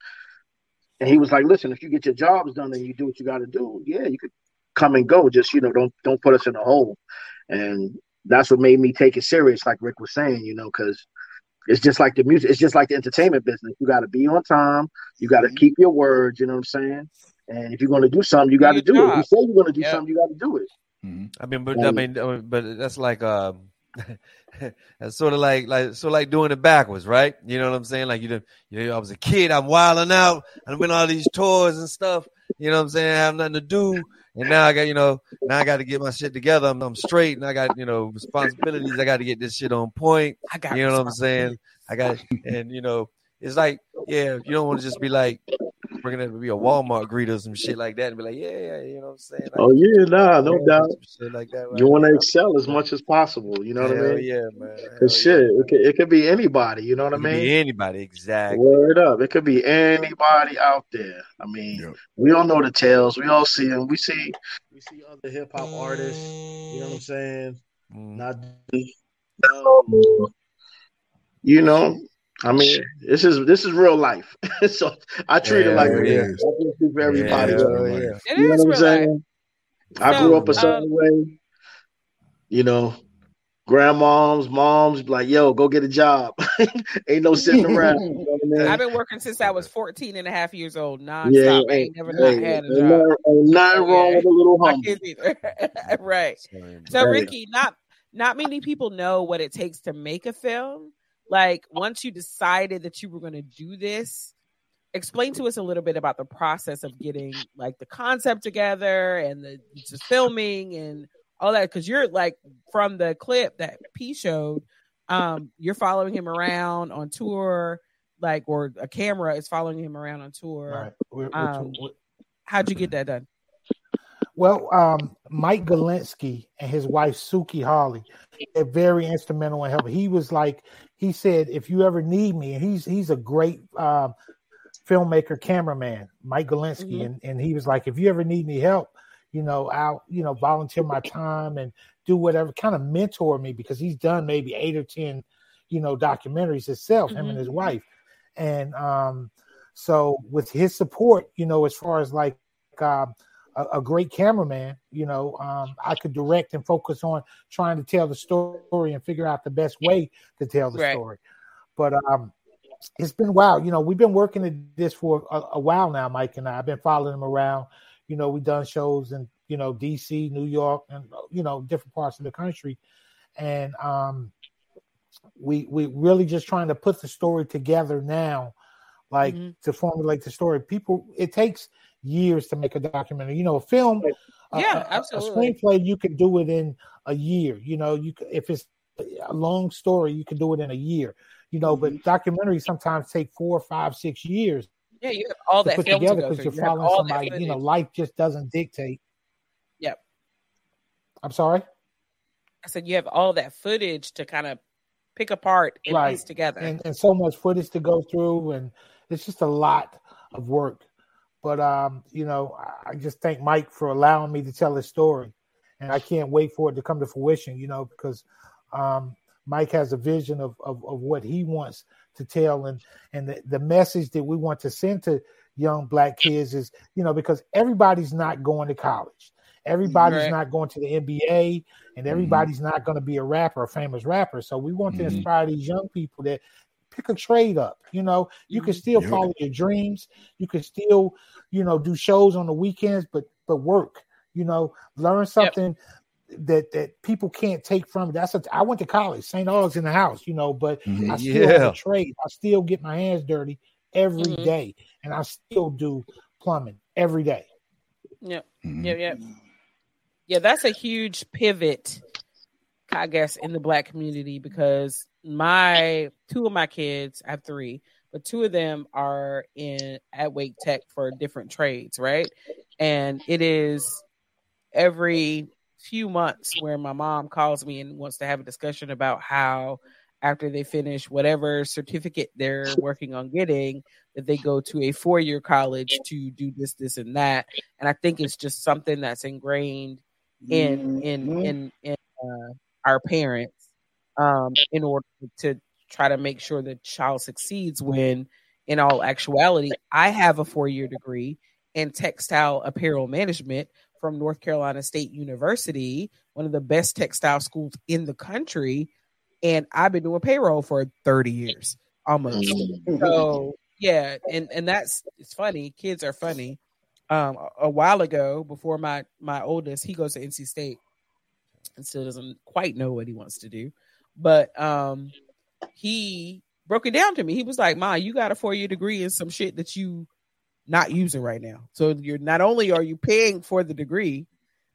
and he was like, "Listen, if you get your jobs done and you do what you got to do, yeah, you could come and go. Just you know, don't don't put us in a hole." And that's what made me take it serious, like Rick was saying, you know, because it's just like the music, it's just like the entertainment business. You got to be on time, you got to keep your words. You know what I'm saying? And if you're going to do something, you got to your do it. If you say you're going to do Yep. something, you got to do it. I mean, but I mean, uh, but that's like um, that's sort of like like sort of like doing it backwards, right? You know what I'm saying? Like you, done- you know, I was a kid, I'm wilding out, I've been on all these tours and stuff. You know what I'm saying? I have nothing to do, and now I got you know now I got to get my shit together. I'm, I'm straight, and I got you know responsibilities. I got to get this shit on point. I got You know what I'm saying? I got and you know it's like yeah, you don't want to just be like we're gonna be a Walmart greeter or some shit like that and be like yeah, yeah you know what I'm saying? Like, Oh yeah, nah, no yeah, doubt. shit like that. You want to excel as much as possible. You know what I Hell mean? yeah, man. Hell Cause shit, it could, it could be anybody. You know what I It could mean? be anybody, exactly. Word up. It could be anybody out there. I mean, we all know the tales. We all see them. We see we see other hip hop artists. You know what I'm saying? Mm. Not um, you know. I mean, this is this is real life. so I treat it like Yeah, real I for everybody. Yeah, else. yeah. It You know what I'm real saying? life. I grew up a um, certain way. You know, grandmoms, moms be like, yo, go get a job. Ain't no sitting around. You know what I mean? I've been working since I was 14 and a half years old, nonstop. Yeah, I ain't never hey, not had a job. nothing- ain't nothing So, wrong with a little My humble. kids either. right. So Ricky, not not many people know what it takes to make a film. Like once you decided that you were going to do this, explain to us a little bit about the process of getting like the concept together and the just filming and all that because you're like from the clip that P showed, um, you're following him around on tour, like or a camera is following him around on tour. Right. We're- we're Um, too- we're- how'd you get that done? Well, um, Mike Galinsky and his wife Suki Hawley, are very instrumental in helping. He was like, he said, if you ever need me, and he's he's a great uh, filmmaker, cameraman, Mike Galinsky, Mhm. and and he was like, if you ever need any help, you know, I'll you know volunteer my time and do whatever, kind of mentor me because he's done maybe eight or ten, you know, documentaries himself, him and his wife, and um, so with his support, you know, as far as like um, a, a great cameraman, you know, um, I could direct and focus on trying to tell the story and figure out the best way to tell the Right. story. But um, it's been wild. You know, we've been working at this for a, a while now, Mike and I. I've been following him around. You know, we've done shows in you know D.C., New York, and you know different parts of the country, and um, we we really just trying to put the story together now, like to formulate the story. People, it takes years to make a documentary. You know, a film, Yeah, a- absolutely. a screenplay, you can do it in a year. You know, you if it's a long story, you can do it in a year. You know, but mm-hmm. documentaries sometimes take four, five, six years Yeah, you have all to that put together because through. you're You following somebody. You know, life just doesn't dictate. Yep. I'm sorry. I said you have all that footage to kind of pick apart and right piece together. and, and so much footage to go through and it's just a lot of work but um you know I- just thank mike for allowing me to tell his story. And i can't wait for it to come to fruition you know because um mike has a vision of of, of what he wants to tell. And and the, the message that we want to send to young black kids is you know because everybody's not going to college. Everybody's Right. not going to the nba and everybody's not going to be a rapper a famous rapper. So we want to Mhm. inspire these young people that pick a trade up you know you can still Yep. follow your dreams you can still you know do shows on the weekends but but work you know learn something that that people can't take from it that's a, i went to college st aug's in the house you know but Mhm. i still have Yeah. a trade i still get my hands dirty every day, Mhm. and i still do plumbing every day Yep. Mhm. Yep. Yep. Yeah, that's a huge pivot, I guess, in the black community because my two of my kids, I have three, but two of them are in at Wake Tech for different trades, right? And it is every few months where my mom calls me and wants to have a discussion about how after they finish whatever certificate they're working on getting that they go to a four-year college to do this this and that and i think it's just something that's ingrained in in in in uh, our parents um in order to try to make sure the child succeeds when in all actuality i have a four-year degree in textile apparel management from north carolina state university one of the best textile schools in the country and i've been doing payroll for 30 years almost. So yeah and and that's it's funny kids are funny. Um a, a while ago before my my oldest he goes to nc state and still doesn't quite know what he wants to do but um he broke it down to me he was like ma you got a four-year degree in some shit that you not using right now so you're not only are you paying for the degree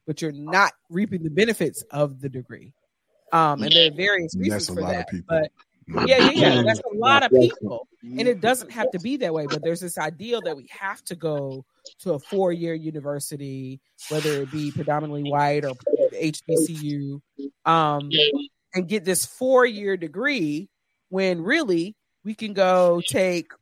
but you're not reaping the benefits of the degree um and there are various reasons for that but yeah, yeah, yeah. That's a lot of people. And it doesn't have to be that way, but there's this ideal that we have to go to a four year university, whether it be predominantly white or HBCU, um, and get this four year degree when really we can go take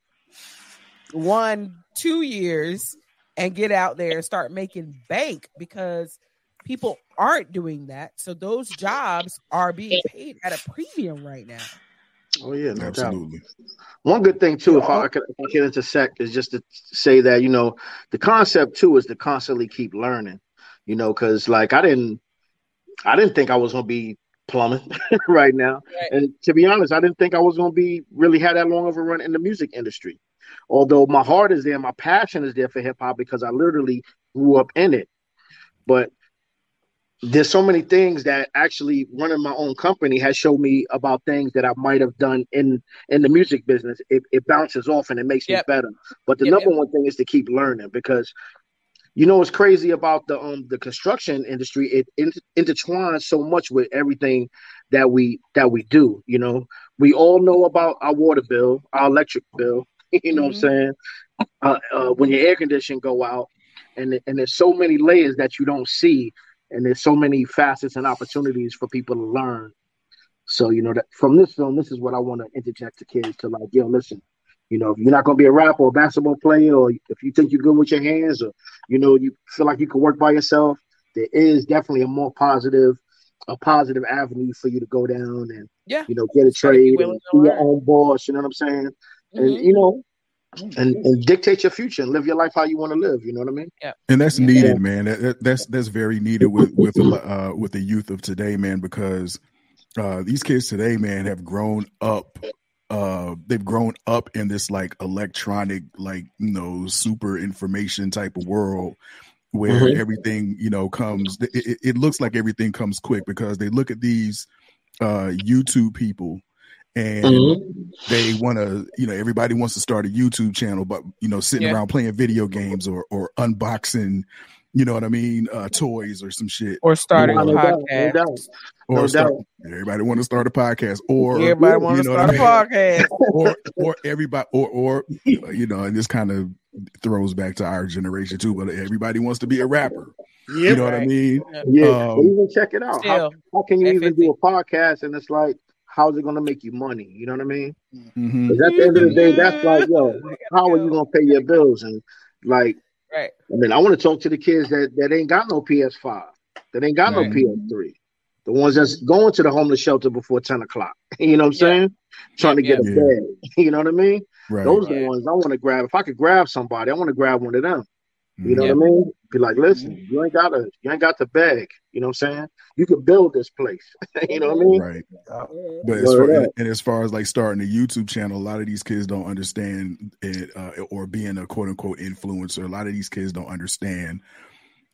one, two years and get out there and start making bank because people aren't doing that. So those jobs are being paid at a premium right now. Oh yeah, no doubt. Absolutely. One good thing too, if I, could, if I could intersect, is just to say that you know the concept too is to constantly keep learning. You know, because like I didn't, I didn't think I was gonna be plumbing right now, Right. and to be honest, I didn't think I was gonna be really had that long of a run in the music industry. Although my heart is there, my passion is there for hip hop because I literally grew up in it. But there's so many things that actually running my own company has showed me about things that I might have done in in the music business. It, it bounces off and it makes Yep. me better. But the Yep, number yep. one thing is to keep learning because you know what's crazy about the um the construction industry? It inter- intertwines so much with everything that we that we do. You know, we all know about our water bill, our electric bill. You know what I'm saying? Uh, uh, when your air conditioning go out, and and there's so many layers that you don't see, and there's so many facets and opportunities for people to learn. So you know that from this film, this is what I want to interject to kids to like, yo, listen, you know, if you're not gonna be a rapper or a basketball player, or if you think you're good with your hands, or you know, you feel like you can work by yourself, there is definitely a more positive, a positive avenue for you to go down and Yeah. you know get a Just be trade, and be your own boss. You know what I'm saying? And Mhm. you know, and and dictate your future and live your life how you want to live. You know what I mean? Yeah. and that's Yeah. needed, man. That, that- that's that's very needed with with uh, with the youth of today, man, because uh, these kids today, man, have grown up. Uh, they've grown up in this like electronic, like you know, super information type of world where Mhm. everything you know comes. It, it, looks like everything comes quick because they look at these uh, YouTube people and Mhm. they want to you know everybody wants to start a youtube channel but you know sitting Yeah. around playing video games or or unboxing you know what i mean uh toys or some shit Or starting No a doubt, no podcast. doubt. or No start, everybody want to start a podcast or Everybody want to start a what I mean? podcast. or or everybody or or you know and this kind of throws back to our generation too but everybody wants to be a rapper you know what i mean Yeah, Um, even check it out. How, Still, how can you even do a podcast and it's like, how's it gonna make you money? You know what I mean? mhm. 'Cause at the end of the day, that's like, yo, how are you gonna pay your bills? And like, right. I mean, I want to talk to the kids that that ain't got no PS5, that ain't got Right. no PS3, the ones that's going to the homeless shelter before ten o'clock. You know what I'm saying? Trying to get Yeah. a bed. You know what I mean? right Those are Right. the ones I want to grab. If I could grab somebody, I want to grab one of them. You know Yeah. what I mean? Be like, listen, you ain't gotta, you ain't got the bag. You know what I'm saying? You could build this place. you know what I mean? right Mhm. But as far up. and as far as like starting a YouTube channel, a lot of these kids don't understand it, uh, or being a quote unquote influencer. A lot of these kids don't understand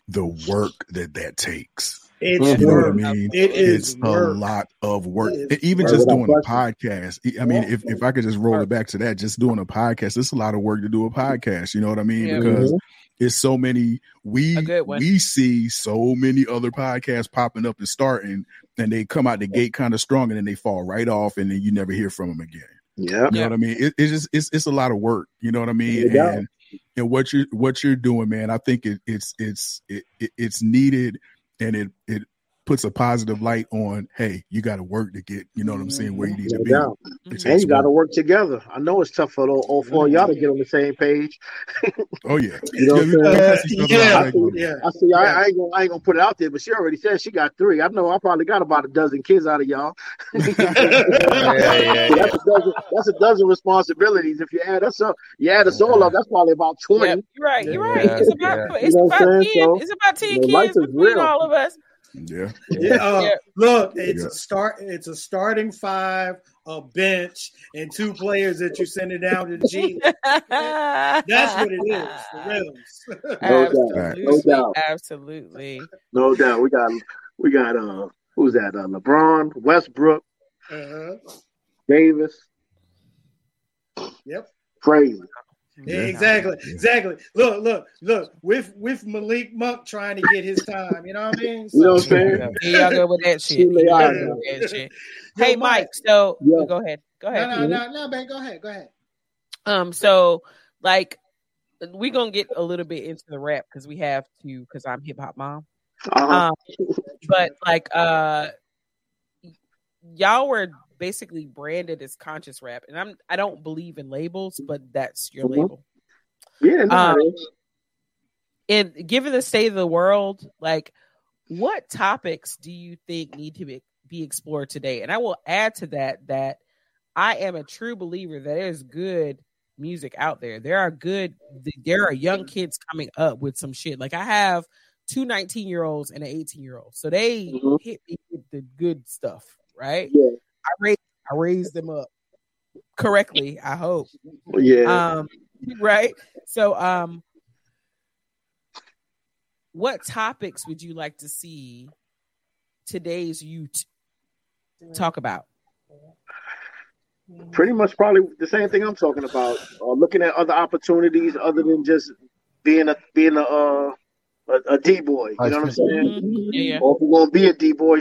the work that that takes. It's You know what I mean? It is it's a lot of work. It is even work. just doing a podcast. I mean, if, if I could just roll it back to that, just doing a podcast, it's a lot of work to do a podcast. You know what I mean? Yeah. Because Mhm. It's so many we A good one. we see so many other podcasts popping up and starting and they come out the gate kind of strong and then they fall right off and then you never hear from them again. Yeah. You know what I mean? It, it's just it's it's a lot of work. You know what I mean? No doubt. And and what you're what you're doing, man, I think it, it's it's it, it, it's needed, and it it puts a positive light on. Hey, you got to work to get. You know what I'm saying? Where you need No to be. doubt. It And you got to work. work together. I know it's tough for all, all four of y'all to get on the same page. Oh yeah. You know what I'm we saying? pass each other Yeah, I see, yeah. I see. I, I ain't gonna, I ain't gonna put it out there, but she already said she got three. I know I probably got about a dozen kids out of y'all. yeah, So that's a dozen. That's a dozen responsibilities. If you add us up, you add us all up. That's probably about twenty. Yep, you're right. You're right. Yeah, It's about yeah. it's You know about I'm ten. So, it's about ten you know, kids between real. all of us. Yeah. Yeah, uh, Yeah. look, it's Yeah. a start. It's a starting five, a bench, and two players that you're sending down to the G. That's what it is for reals. No doubt. No Absolutely, doubt. absolutely. No doubt. We got. We got. Uh, who's that? Uh, LeBron, Westbrook, Uh-huh. Davis. Yep. Crazy. Yeah, exactly. Exactly. Look, look, look. With with Malik Monk trying to get his time. You know what I mean? You know what I'm So- saying? Here y'all go with that shit. Shoot Here their y'all eyes go out. with that shit. Yo, Hey, Mike. So Yeah. go ahead. Go ahead. no, no, no, no, man. Go ahead. Go ahead. Um. So like, we gonna get a little bit into the rap because we have to because I'm hip hop mom. Uh-huh. Um, but like, uh, y'all were basically branded as conscious rap, and I'm I don't believe in labels, but that's your Mhm. label. yeah. No, um. And given the state of the world, like, what topics do you think need to be, be explored today? And I will add to that that I am a true believer that there's good music out there. There are good, there are young kids coming up with some shit. Like I have two 19 year olds and an 18 year old. So they Mhm. hit me with the good stuff, right? Yeah. I raised, I raised them up correctly, I hope. Yeah. Um, right. So, um, what topics would you like to see today's youth talk about? Pretty much, probably the same thing I'm talking about. Uh, looking at other opportunities other than just being a being a uh, a, a D boy. You know what I'm saying? Mhm. Yeah, yeah. Or if we're gonna be a D boy,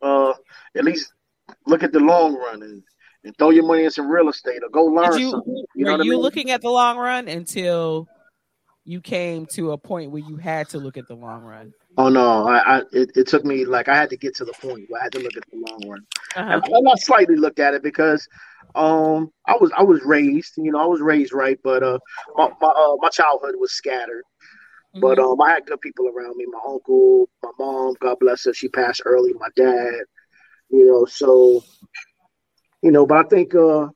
uh, at least look at the long run and, and throw your money in some real estate or go learn you something. You know were I you mean? looking at the long run until you came to a point where you had to look at the long run? Oh no, I, I it, it took me like I had to get to the point where I had to look at the long run. Uh-huh. And, I slightly looked at it because um I was I was raised, you know, I was raised right, but uh my my, uh, my childhood was scattered. But Mm-hmm. um I had good people around me. My uncle, my mom, God bless her, she passed early, my dad, you know, so you know, but I think uh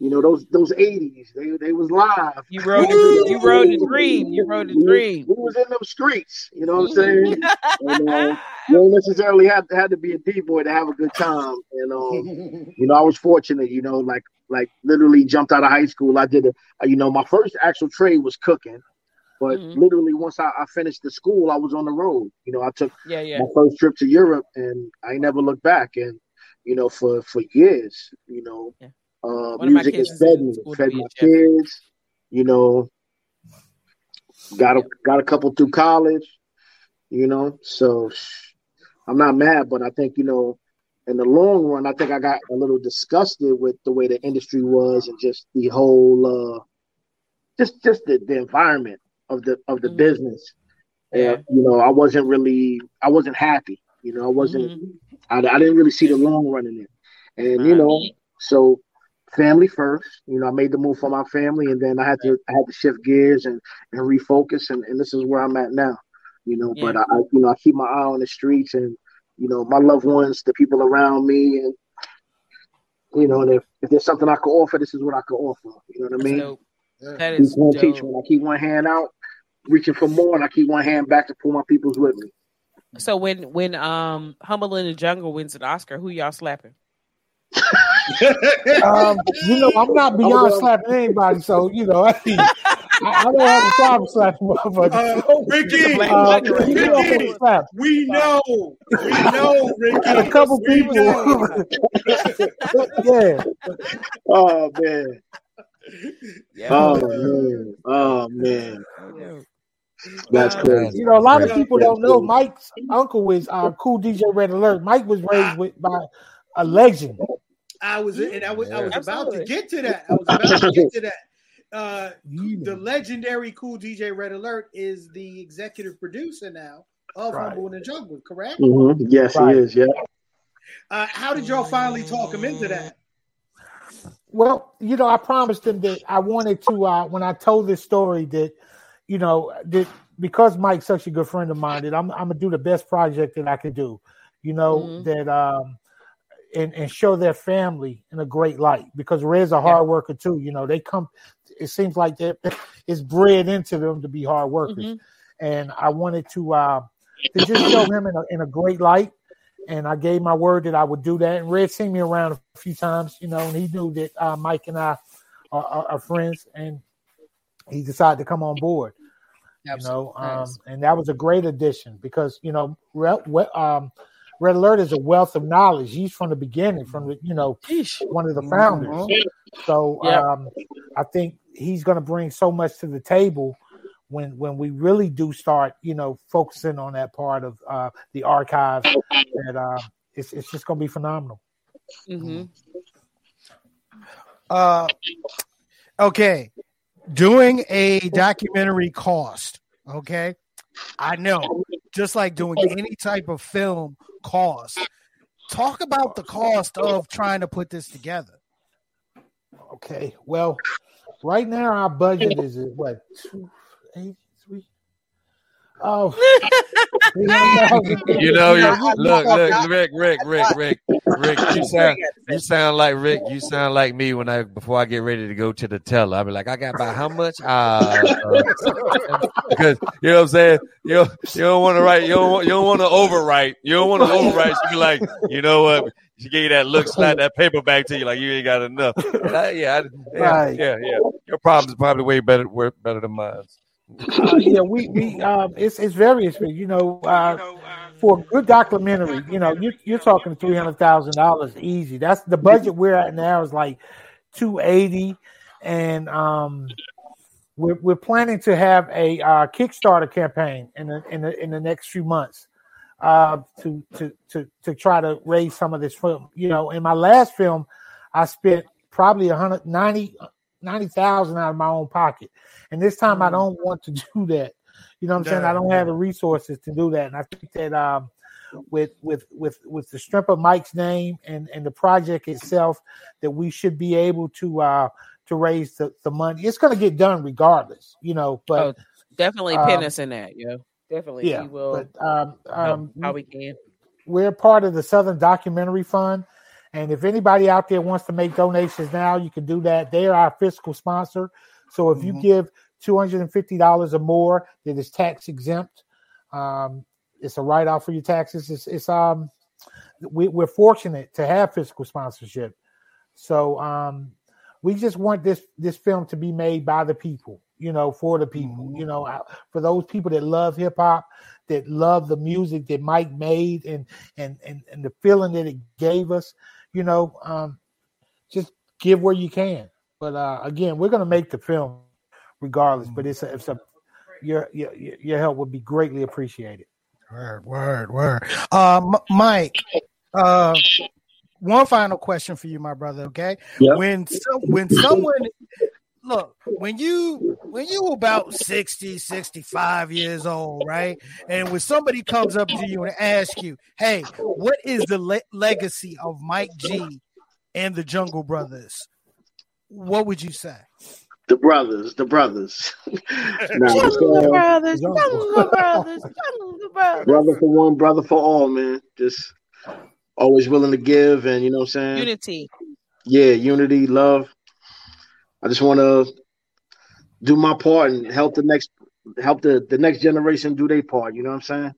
you know those those eighties, they they was live. You rode the, you rode the dream. You rode the dream. We was in those streets, you know what I'm saying? and, uh, you don't necessarily have to had to be a D boy to have a good time. And um, you know, I was fortunate, you know, like like literally jumped out of high school. I did a uh, you know, my first actual trade was cooking. But Mhm. literally once I, I finished the school, I was on the road. You know, I took Yeah, yeah. my first trip to Europe and I never looked back. And, you know, for for years, you know, Yeah. uh One of my music has is fed me, fed my chef. kids, you know, got a got a couple through college, you know. So I'm not mad, but I think you know, in the long run, I think I got a little disgusted with the way the industry was and just the whole, uh just just the, the environment of the of the Mhm. business. Yeah. And you know, I wasn't really, I wasn't happy. You know, I wasn't, Mhm. I, I didn't really see the long run in it. And you know, so family first. You know, I made the move for my family, and then I had to I had to shift gears and and refocus, and, and this is where I'm at now. You know, but I, I you know I keep my eye on the streets and you know my loved ones, the people around me, and you know, and if, if there's something I could offer, this is what I could offer. You know what I mean? dope. That Keep is one teach dope. one. I keep one hand out, reaching for more, and I keep one hand back to pull my peoples with me. So when when um Humble in the Jungle wins an Oscar, who y'all slapping? Um, you know, I'm not beyond well- slapping anybody, so you know, I, I don't have a problem slapping motherfuckers. Uh, Ricky, Uh, you know, Ricky, slap. we know, we know, Ricky. A couple we people. yeah. Oh man. Yeah. Oh man. Oh man. That's Um, crazy. You know, a lot of people don't know Mike's uncle is uh, Kool DJ Red Alert. Mike was raised with by a legend. I was, and I was, I was about to get to that. I was about to get to that. Uh, the legendary Kool DJ Red Alert is the executive producer now of Right. Humble in the Jungle, correct? Mhm. Yes, Right. he is. Yeah. Uh, how did y'all finally talk him into that? Well, you know, I promised him that I wanted to uh when I told this story that, you know, that because Mike's such a good friend of mine, that I'm I'm gonna do the best project that I could do, you know, Mhm. that um and, and show their family in a great light because Red's a hard worker too. You know, they come it seems like that it's bred into them to be hard workers. Mhm. And I wanted to uh to just show him in a in a great light. And I gave my word that I would do that. And Red seen me around a few times, you know, and he knew that uh, Mike and I are, are, are friends, and he decided to come on board. You know, um, Nice. and that was a great addition because you know, Red, um, Red Alert is a wealth of knowledge. He's from the beginning, from the you know, one of the founders. So Yep. um, I think he's going to bring so much to the table when when we really do start, you know, focusing on that part of uh, the archive. That uh, it's it's just going to be phenomenal. hmm Uh, okay, doing a documentary cost. Okay, I know, just like doing any type of film cost. Talk about the cost of trying to put this together. Okay, well, right now our budget is at what two eighty. Oh, You know, you, look, look, Rick, Rick, Rick, Rick, Rick. You sound, you sound like Rick. You sound like me when I before I get ready to go to the teller. I'll be like, I got about how much? Uh, uh, because you know what I'm saying. You don't, you don't want to write. You don't want, you don't want to overwrite. You don't want to overwrite. She be like, you know what? She gave you that look, slap that paper back to you like you ain't got enough. Uh, yeah, I, yeah, Right. yeah, yeah. Your problem is probably way better, way better than mine. Uh, yeah, we we um, it's it's very expensive. You know, uh, for a good documentary, you know, you you're talking three hundred thousand dollars easy. That's the budget we're at now is like two eighty, and um, we're we're planning to have a uh, Kickstarter campaign in the in the in the next few months. Uh, to to to to try to raise some of this film, you know. In my last film, I spent probably 190 ninety thousand out of my own pocket, and this time I Mm. don't want to do that. You know what I'm saying? I don't have the resources to do that, and I think that um, with with with with the strength of Mike's name and and the project itself, that we should be able to uh to raise the, the money. It's going to get done regardless, you know. But Oh, definitely um, pin us in that, yo. Definitely, yeah, we will but, um, um how we can. We're part of the Southern Documentary Fund. And if anybody out there wants to make donations now, you can do that. They are our fiscal sponsor. So if you Mhm. give $250 or more that is tax exempt, um, it's a write off for your taxes. It's, it's um, we, we're fortunate to have fiscal sponsorship. So um, we just want this this film to be made by the people, you know, for the people, you know, uh, for those people that love hip hop, that love the music that Mike made, and and and and the feeling that it gave us, you know, um, just give where you can. But uh, again, we're gonna make the film regardless. But it's a, it's a your your your help would be greatly appreciated. Word, word, word. Uh, M- Mike, uh, one final question for you, my brother. Okay, Yep. when some, when someone look when you when you about 60 65 years old right and when somebody comes up to you and asks you hey what is the le- legacy of mike g and the jungle brothers what would you say The brothers, the brothers. Nah, Jungle so, brothers, Jungle. jungle brothers, jungle brothers. brother for one, brother for all, man. Just always willing to give, and you know what I'm saying. Unity. Yeah, unity, love. I just want to do my part and help the next, help the the next generation do their part. You know what I'm saying?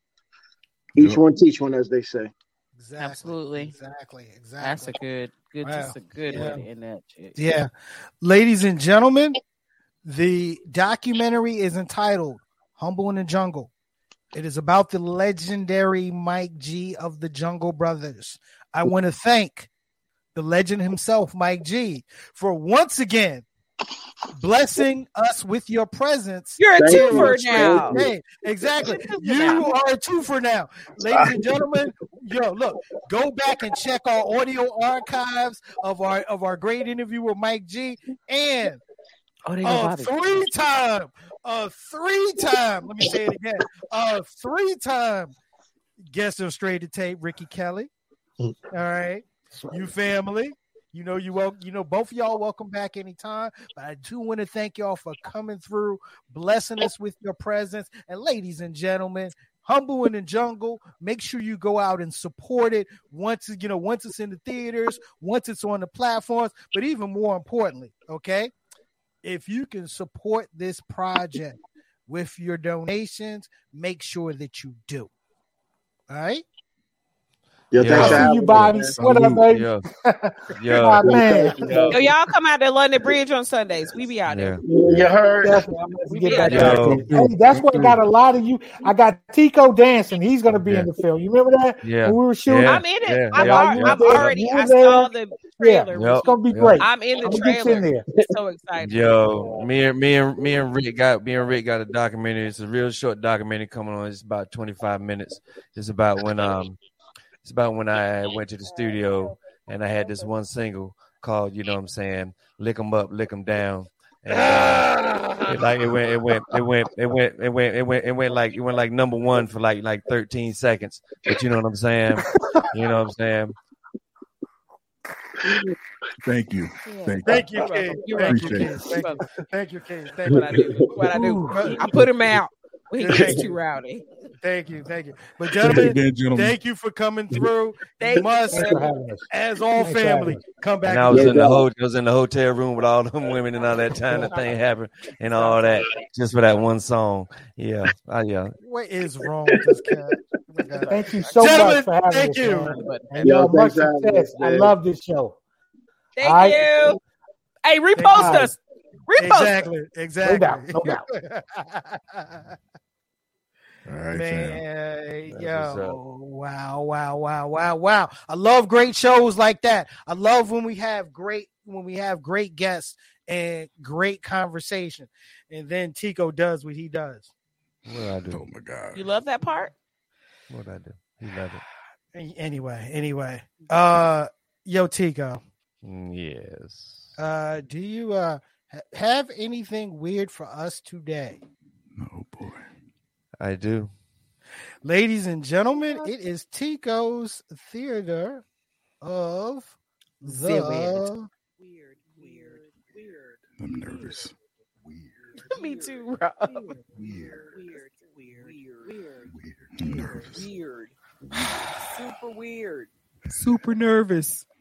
Each Yep. one teach one, as they say. Exactly Absolutely. exactly exactly That's a good, good, Wow. just a good Yeah. way to end that shit. Yeah. Ladies and gentlemen, the documentary is entitled Humble in the Jungle. It is about the legendary Mike G of the Jungle Brothers. I want to thank the legend himself, Mike G, for once again blessing us with your presence. You're a Thank you. twofer now. Hey, exactly. You are a twofer now. Ladies and gentlemen, yo, look, go back and check our audio archives of our of our great interview with Mike G and Oh, a gonna bother you. three time, a three time, let me say it again, a three time guest of Straight to Tape, Ricky Kelly. All right. You family. You know you wel- you know both of y'all welcome back anytime. But I do want to thank y'all for coming through, blessing us with your presence. And ladies and gentlemen, Humble in the Jungle. Make sure you go out and support it once you know once it's in the theaters, once it's on the platforms. But even more importantly, okay, if you can support this project with your donations, make sure that you do. All right. Yo, Yeah. thanks I for see you, me, Bobby. What up, baby? Yo, My yo, man. Yo, Yo, y'all come out to London Bridge on Sundays. We be out there. yeah. You heard? Definitely. I'm gonna We get be back out to that. Hey, that's what got a lot of you. I got Tico dancing. He's going to be Yeah. in the film. You remember that? Yeah. When we were shooting? Yeah. I'm in it. Yeah, I'm, yeah, al- yeah. I'm You already. were I there. saw the Yeah. trailer. Yep. It's going to be Yep. great. I'm in the I'm gonna get you in trailer. there. So excited. Yo, me and me and me and Rick got me and Rick got a documentary. It's a real short documentary coming on. It's about twenty five minutes. It's about when um, it's about when I went to the studio and I had this one single called, you know what I'm saying, lick 'em up, lick 'em down. And uh, it, like it went, it went, it went, it went, it went, it went, it went like it went like number one for like like 13 seconds. But you know what I'm saying? You know what I'm saying? Thank you. Thank you. Thank you, King. Thank you. King. Thank you. Thank you, King. Thank you. What I do. I put him out. We Thank get you. too rowdy. Thank you. Thank you. But Thank you gentlemen, again, gentlemen. thank you for coming through. Thank You must, Thanks us. as all Thanks family, having come back. And I was in the yeah. ho- I was in the hotel room with all them women and all that time the thing happened and all that just for that one song. Yeah, I, yeah. What is wrong with this cat? Oh. Thank you so Gentlemen, much for having thank us. you. man. And Yo, y'all, much thanks for having success. I love this show. Thank All right. you. Hey, repost Thank you. us. Repost. Exactly. Exactly. doubt, no doubt. All right, fam. Man, That's yo, wow, wow, wow, wow, wow! I love great shows like that. I love when we have great when we have great guests and great conversation, and then Tico does what he does. What I do? Oh my God. You love that part? What I do? He loved it. Anyway, anyway, uh, yo, Tico, Mm, Yes. uh, do you uh ha- have anything weird for us today? Oh boy, I do. Ladies and gentlemen, it is Tico's Theater of the weird. weird, weird, weird. I'm nervous. Weird. Me too, Rob. Weird, weird, weird, I'm nervous. Weird. Super weird. Super nervous.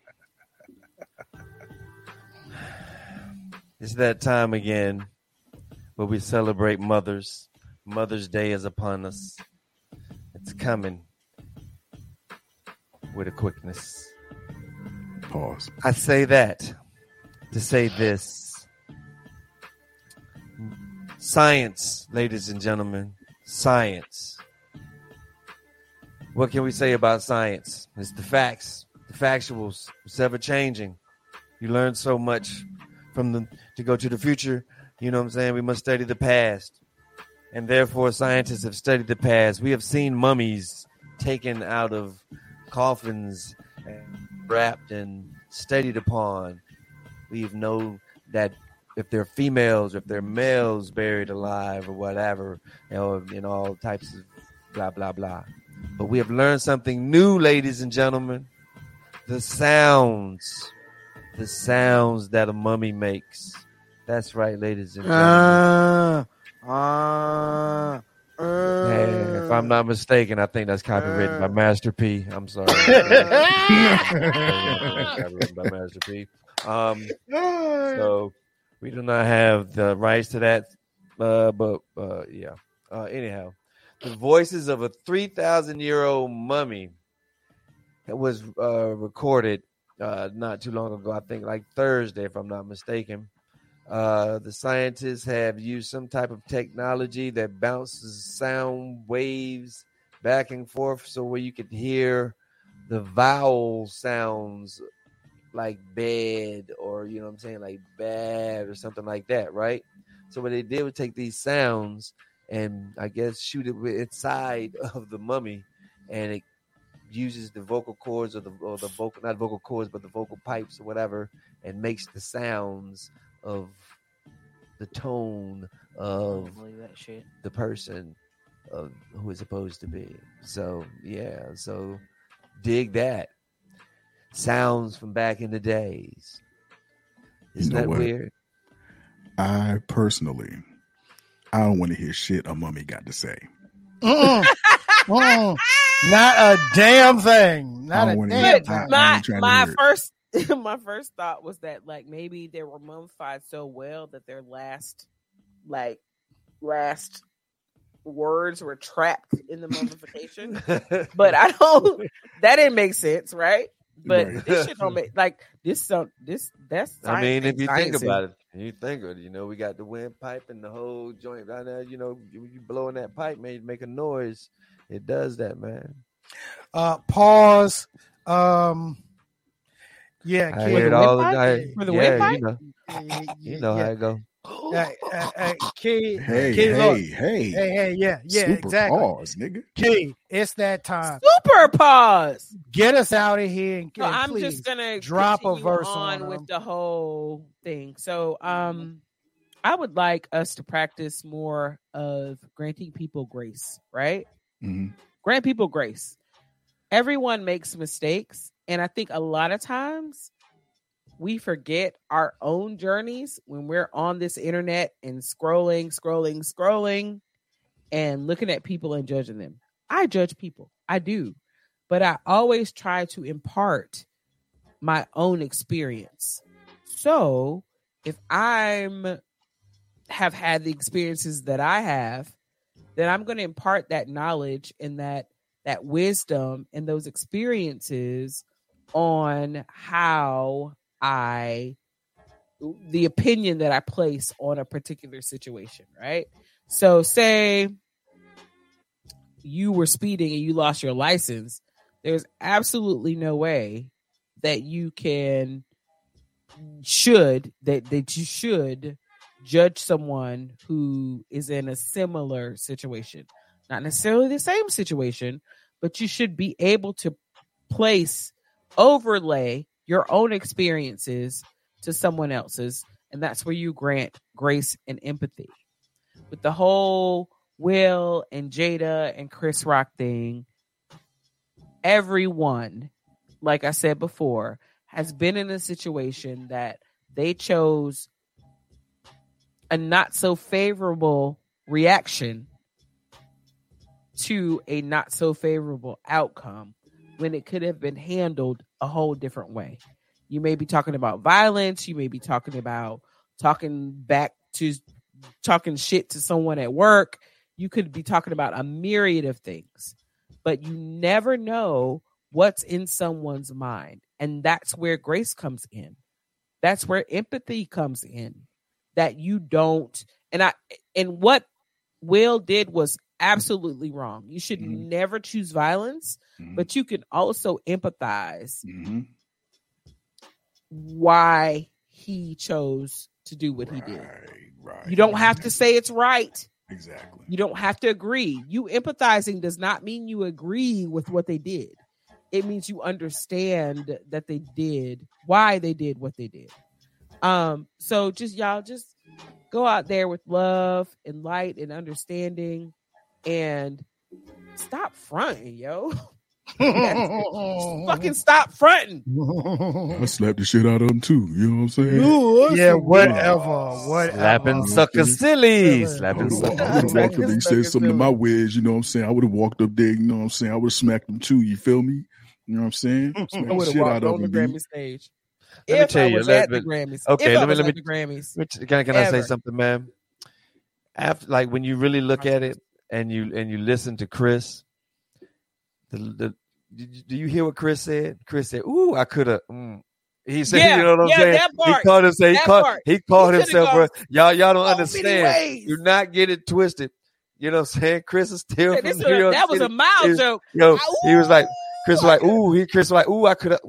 It's that time again where we celebrate mothers. Mother's Day is upon us. It's coming with a quickness. Pause. I say that to say this. Science, ladies and gentlemen, science. What can we say about science? It's the facts, the factuals. It's ever changing. You learn so much from the to go to the future. You know what I'm saying? We must study the past. And therefore scientists have studied the past. We have seen mummies taken out of coffins and wrapped and studied upon. We've know that if they're females, if they're males buried alive or whatever, you know, in all types of blah blah blah. But we have learned something new, ladies and gentlemen. The sounds, the sounds that a mummy makes. That's right, ladies and gentlemen. Uh, uh, Hey, if I'm not mistaken, I think that's copywritten by Master P. I'm sorry. copywritten by Master P. Um, so we do not have the rights to that. Uh, but uh, yeah. Uh, anyhow, the voices of a 3,000 year old mummy that was uh, recorded uh, not too long ago. I think like Thursday, if I'm not mistaken. Uh, the scientists have used some type of technology that bounces sound waves back and forth, so where you could hear the vowel sounds like bed or you know what I'm saying, like bad or something like that, right? So what they did was take these sounds and I guess shoot it inside of the mummy, and it uses the vocal cords or the or the vocal not vocal cords but the vocal pipes or whatever, and makes the sounds of the tone of that shit. the person of who is supposed to be. So yeah, so dig that. Sounds from back in the days. Isn't know that what? weird? I personally, I don't want to hear shit a mummy got to say. Mm-mm. Uh-uh. Mm-mm. Uh-uh. Not a damn thing. Not I a don't damn thing. I- I my ain't trying to my first my first thought was that like maybe they were mummified so well that their last like last words were trapped in the mummification. but I don't that didn't make sense, right? But Right. this shit don't make like this so this that's I mean, if you think about it, you think of it, you know, we got the windpipe and the whole joint right now. You know, you, you blowing that pipe, man, you make a noise. It does that, man. Uh, pause. Um, yeah, I kid. hear it all the Windpipe? time. For the yeah, windpipe? you know, you know how it go. Kid, Hey, kid, hey, hey. hey, hey, yeah, yeah, Super exactly. pause, nigga. Key, it's that time. Super pause. Get us out of here and, So and I'm just gonna drop a verse on, on, with them. the whole thing. So um I would like us to practice more of granting people grace, right? Hmm Grant people grace. Everyone makes mistakes, and I think a lot of times we forget our own journeys when we're on this internet and scrolling, scrolling, scrolling, and looking at people and judging them. I judge people, I do, but I always try to impart my own experience. So if I'm have had the experiences that I have, then I'm going to impart that knowledge and that that wisdom and those experiences on how I the opinion that I place on a particular situation, right? So say you were speeding and you lost your license, there's absolutely no way that you can should that that you should judge someone who is in a similar situation not necessarily the same situation but you should be able to place overlay your own experiences to someone else's And that's where you grant grace and empathy. With the whole Will and Jada and Chris Rock thing, everyone, like I said before, has been in a situation that they chose a not so favorable reaction to a not so favorable outcome when it could have been handled a whole different way. You may be talking about violence, you may be talking about talking back to talking shit to someone at work, you could be talking about a myriad of things, but you never know what's in someone's mind. And that's where grace comes in. That's where empathy comes in. That you don't, and I, and what Will did was absolutely wrong. You should Mhm. never choose violence, Mhm. but you can also empathize Mhm. why he chose to do what he did. Right, right. You don't have to say it's right. Exactly. You don't have to agree. You empathizing does not mean you agree with what they did. It means you understand that they did why they did what they did. Um, so just y'all just go out there with love and light and understanding and stop fronting, yo. Fucking stop fronting. I slapped the shit out of him too. You know what I'm saying? yeah, whatever, whatever. Slapping sucker silly. Slapping I would sucker have walked up and he said something to my wedge, you know what I'm saying? I would have walked up there, you know what I'm saying? I would have smacked him too, you feel me? You know what I'm saying? Smack I the would have shit out walked of on the Grammy stage. Let me tell I you, was let- at the Grammys. okay, if let me- let me- the Grammys. Which- Can, I- can I say something, man? After, like when you really look at it and you and you listen to Chris, the, the do you hear what Chris said? Chris said, "Ooh, I could have." Mm. He said, Yeah, "You know what I'm yeah, saying?" part, he called himself. He called. part. He called He himself, gone Y'all, y'all don't understand. Do not get it twisted. You know what I'm saying? Chris is still Hey, from New was York that was a mild joke. Yo, he was like, Chris was like, "Ooh," he Chris was like, "Ooh, I could have."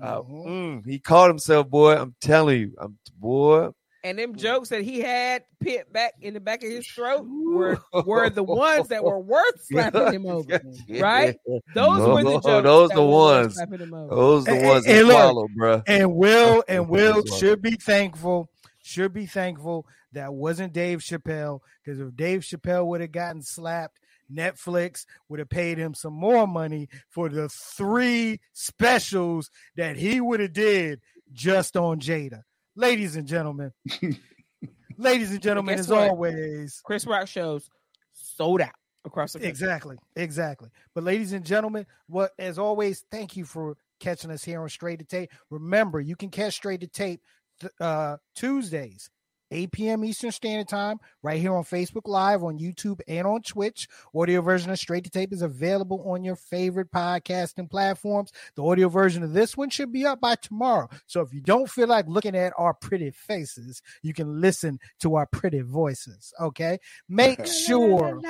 Uh, mm. He called himself, boy. I'm telling you, I'm boy. And them jokes that he had pit back in the back of his throat were were the ones that were worth slapping him over, right? Those were the No, jokes. those that the were ones. slapping him over. Those the And- ones and that look, swallow, bruh. And Will and Will should be thankful. Should be thankful that wasn't Dave Chappelle because if Dave Chappelle would have gotten slapped, Netflix would have paid him some more money for the three specials that he would have did just on Jada. Ladies and gentlemen, ladies and gentlemen, as what? always, Chris Rock shows sold out across the country. Exactly, exactly. But ladies and gentlemen, what as always, thank you for catching us here on Straight to Tape. Remember, you can catch Straight to Tape th- uh, Tuesdays, 8 p.m. Eastern Standard Time, right here on Facebook Live, on YouTube, and on Twitch. Audio version of Straight to Tape is available on your favorite podcasting platforms. The audio version of this one should be up by tomorrow. So if you don't feel like looking at our pretty faces, you can listen to our pretty voices. Okay. Make sure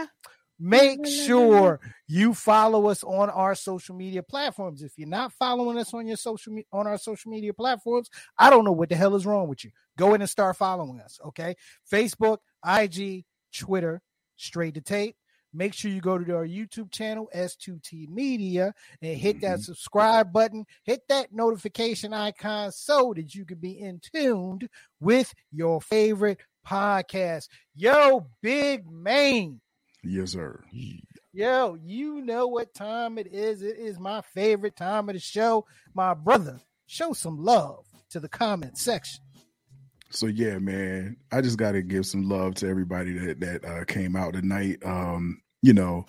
make sure you follow us on our social media platforms. If you're not following us on your social me- on our social media platforms i don't know what the hell is wrong with you. Go in and start following us okay? Facebook ig twitter straight to tape. Make sure you go to our youtube channel s2t media and hit that mm-hmm. subscribe button. Hit that notification icon so that you can be in tuned with your favorite podcast. Yo big man Yes, sir. Yo, you know what time it is. It is my favorite time of the show. My brother, show some love to the comment section. So yeah, man, I just got to give some love to everybody that that uh, came out tonight. Um, you know,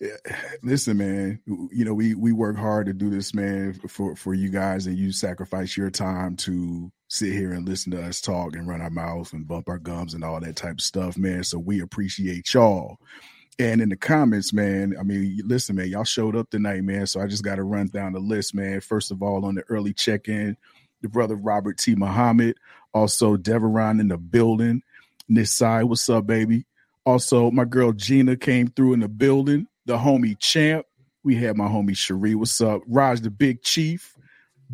listen, man. You know, we we work hard to do this, man, for for you guys, and you sacrifice your time to sit here and listen to us talk and run our mouth and bump our gums and all that type of stuff, man. So we appreciate y'all. And in the comments, man, I mean, listen, man, y'all showed up tonight, man. So I just got to run down the list, man. First of all, on the early check-in, the brother Robert T. Muhammad, also Deveron in the building. Nisai, what's up, baby? Also, my girl Gina came through in the building. The homie Champ. We had my homie Cherie. What's up? Raj the Big Chief.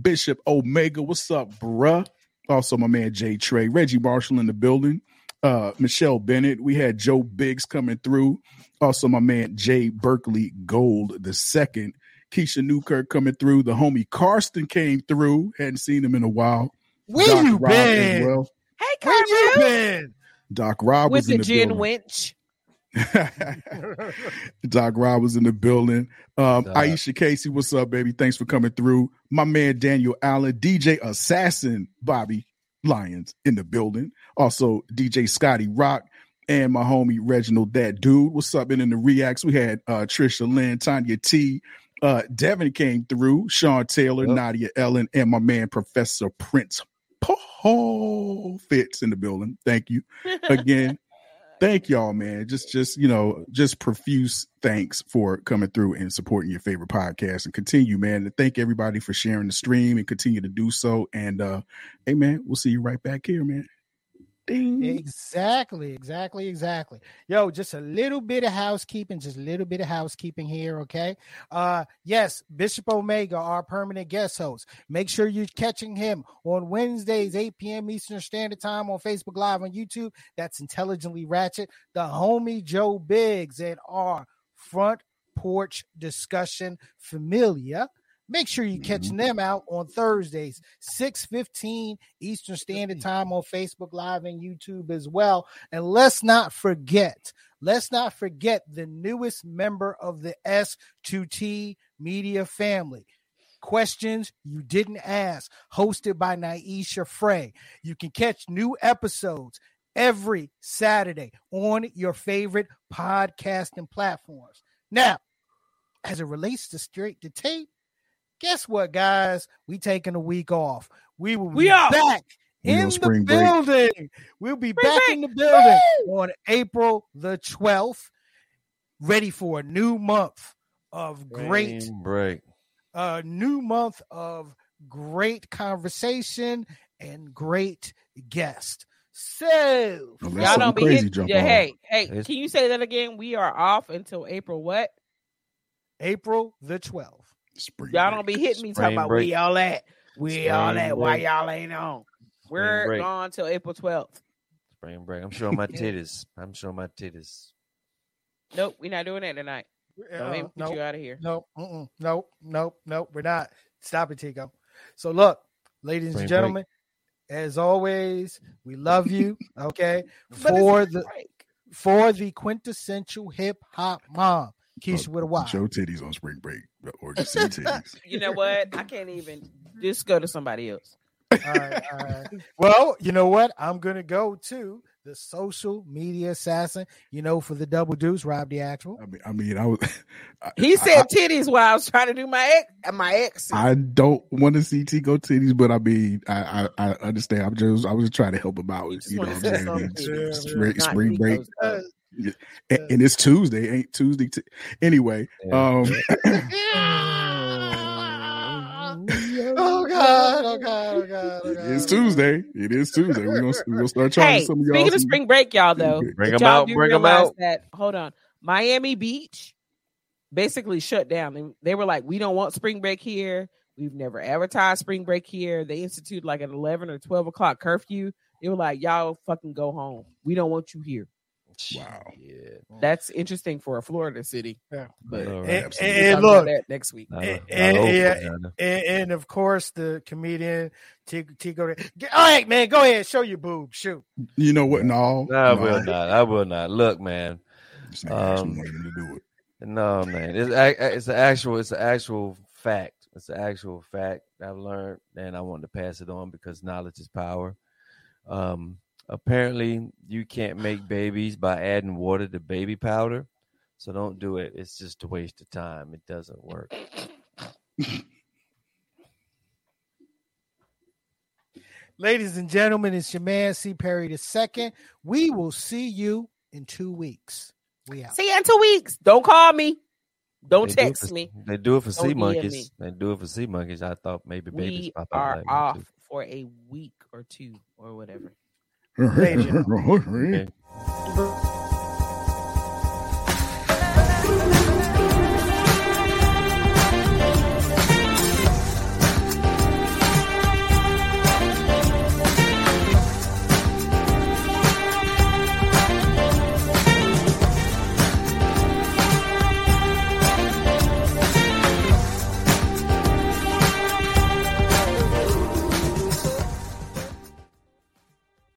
Bishop Omega. What's up, bruh? Also, my man Jay Trey. Reggie Marshall in the building. Uh, Michelle Bennett. We had Joe Biggs coming through. Also, my man Jay Berkeley Gold the second. Keisha Newkirk coming through. The homie Karsten came through. Hadn't seen him in a while. Where Doc you Rob as been? well. Hey, Where you Carmen. been? Doc Rob With was in the the gin building. winch. Doc Rob was in the building. Um, Aisha Casey, what's up, baby? Thanks for coming through. My man Daniel Allen, DJ Assassin Bobby Lyons in the building. Also DJ Scotty Rock and my homie Reginald That Dude. What's up? And in the reacts, we had uh, Trisha Lynn, Tanya T. Uh, Devin came through, Sean Taylor, Yep. Nadia Ellen, and my man Professor Prince Paul Fitz in the building. Thank you again thank y'all man. Just just you know just profuse thanks for coming through and supporting your favorite podcast. And continue man and thank everybody for sharing the stream and continue to do so. And uh hey man we'll see you right back here man Ding. Exactly, exactly, exactly. Yo, just a little bit of housekeeping, just a little bit of housekeeping here, okay? Uh yes, Bishop Omega, our permanent guest host. Make sure you're catching him on Wednesdays, 8 p.m. Eastern Standard Time on Facebook Live on YouTube. That's intelligently ratchet. The homie Joe Biggs and our front porch discussion familia. Make sure you're catching mm-hmm. them out on Thursdays, 6:15 Eastern Standard Time on Facebook Live and YouTube as well. And let's not forget, let's not forget the newest member of the S2T media family. Questions you didn't ask, hosted by Naisha Frey. You can catch new episodes every Saturday on your favorite podcasting platforms. Now, as it relates to straight to tape, guess what, guys? We taking a week off. We will We be off. back We in the spring break. building. We'll be Spring back break. in the building on April the 12th, ready for a new month of great Spring break. a new month of great conversation and great guest. So oh, Unless Y'all don't be crazy hitting. Yeah, off. hey, hey, It's- can you say that again? We are off until April what? April the 12th. Spring Y'all break. don't be hitting me Spring talking about break. where y'all at. Where Spring y'all at? Why y'all ain't on? We're break. gone till April 12th. Spring break. I'm showing my titties. I'm showing my titties. Nope, we're not doing that tonight. Don't make me Uh, get you out of here. nope, nope, nope, nope. We're not. Stop it, Tico. So look, ladies Spring and break. gentlemen, as always, we love you. Okay, for the break. for the quintessential hip hop mom, Uh, Keisha with a Y. Show titties on spring break or just see titties. You know what? I can't even just go to somebody else. All right, all right. Well, you know what? I'm gonna go to the social media assassin. You know, for the double deuce, Rob the actual. I mean, I mean, I was. I, He said titties while I was trying to do my ex. My ex. I don't want to see Tico titties, but I mean, I, I I understand. I'm just I was just trying to help him out. Just You know, what I'm saying? some It's titties, spring, spring break, Tico's stuff. And, and it's Tuesday, ain't Tuesday. T- anyway, Yeah. um, Oh God! Oh God! Oh God! Oh God! it's Tuesday. It is Tuesday. We're gonna we're gonna start charging Hey, some of y'all. speaking of spring break, y'all though, Bring did 'em y'all out, do bring 'em realize out. That hold on, Miami Beach basically shut down. They, they were like, we don't want spring break here. We've never advertised spring break here. They instituted like an eleven or twelve o'clock curfew. They were like, y'all fucking go home. We don't want you here. Wow. Yeah. That's interesting for a Florida city. Yeah. But All And, right. Absolutely. we'll and look, that next week. Not and, and- yeah, and, and of course the comedian Tico. Tico All right, man, go ahead, show your boob. Shoot. You know what? No, No, I no, will not. I will not. Look, man. This nigga actually Um, to do it. No, man. It's a- it's an actual. It's an actual fact. It's an actual fact I've learned, and I want to pass it on because knowledge is power. Um, apparently, you can't make babies by adding water to baby powder, so don't do it. It's just a waste of time. It doesn't work. Ladies and gentlemen, it's your man C. Perry the second. We will see you in two weeks. We out. See you in two weeks. Don't call me. Don't They do text for- me. They do it for Don't sea monkeys. me. They do it for sea monkeys. I thought maybe babies We pop out are off too. for a week or two or whatever. Ladies and Okay. Right.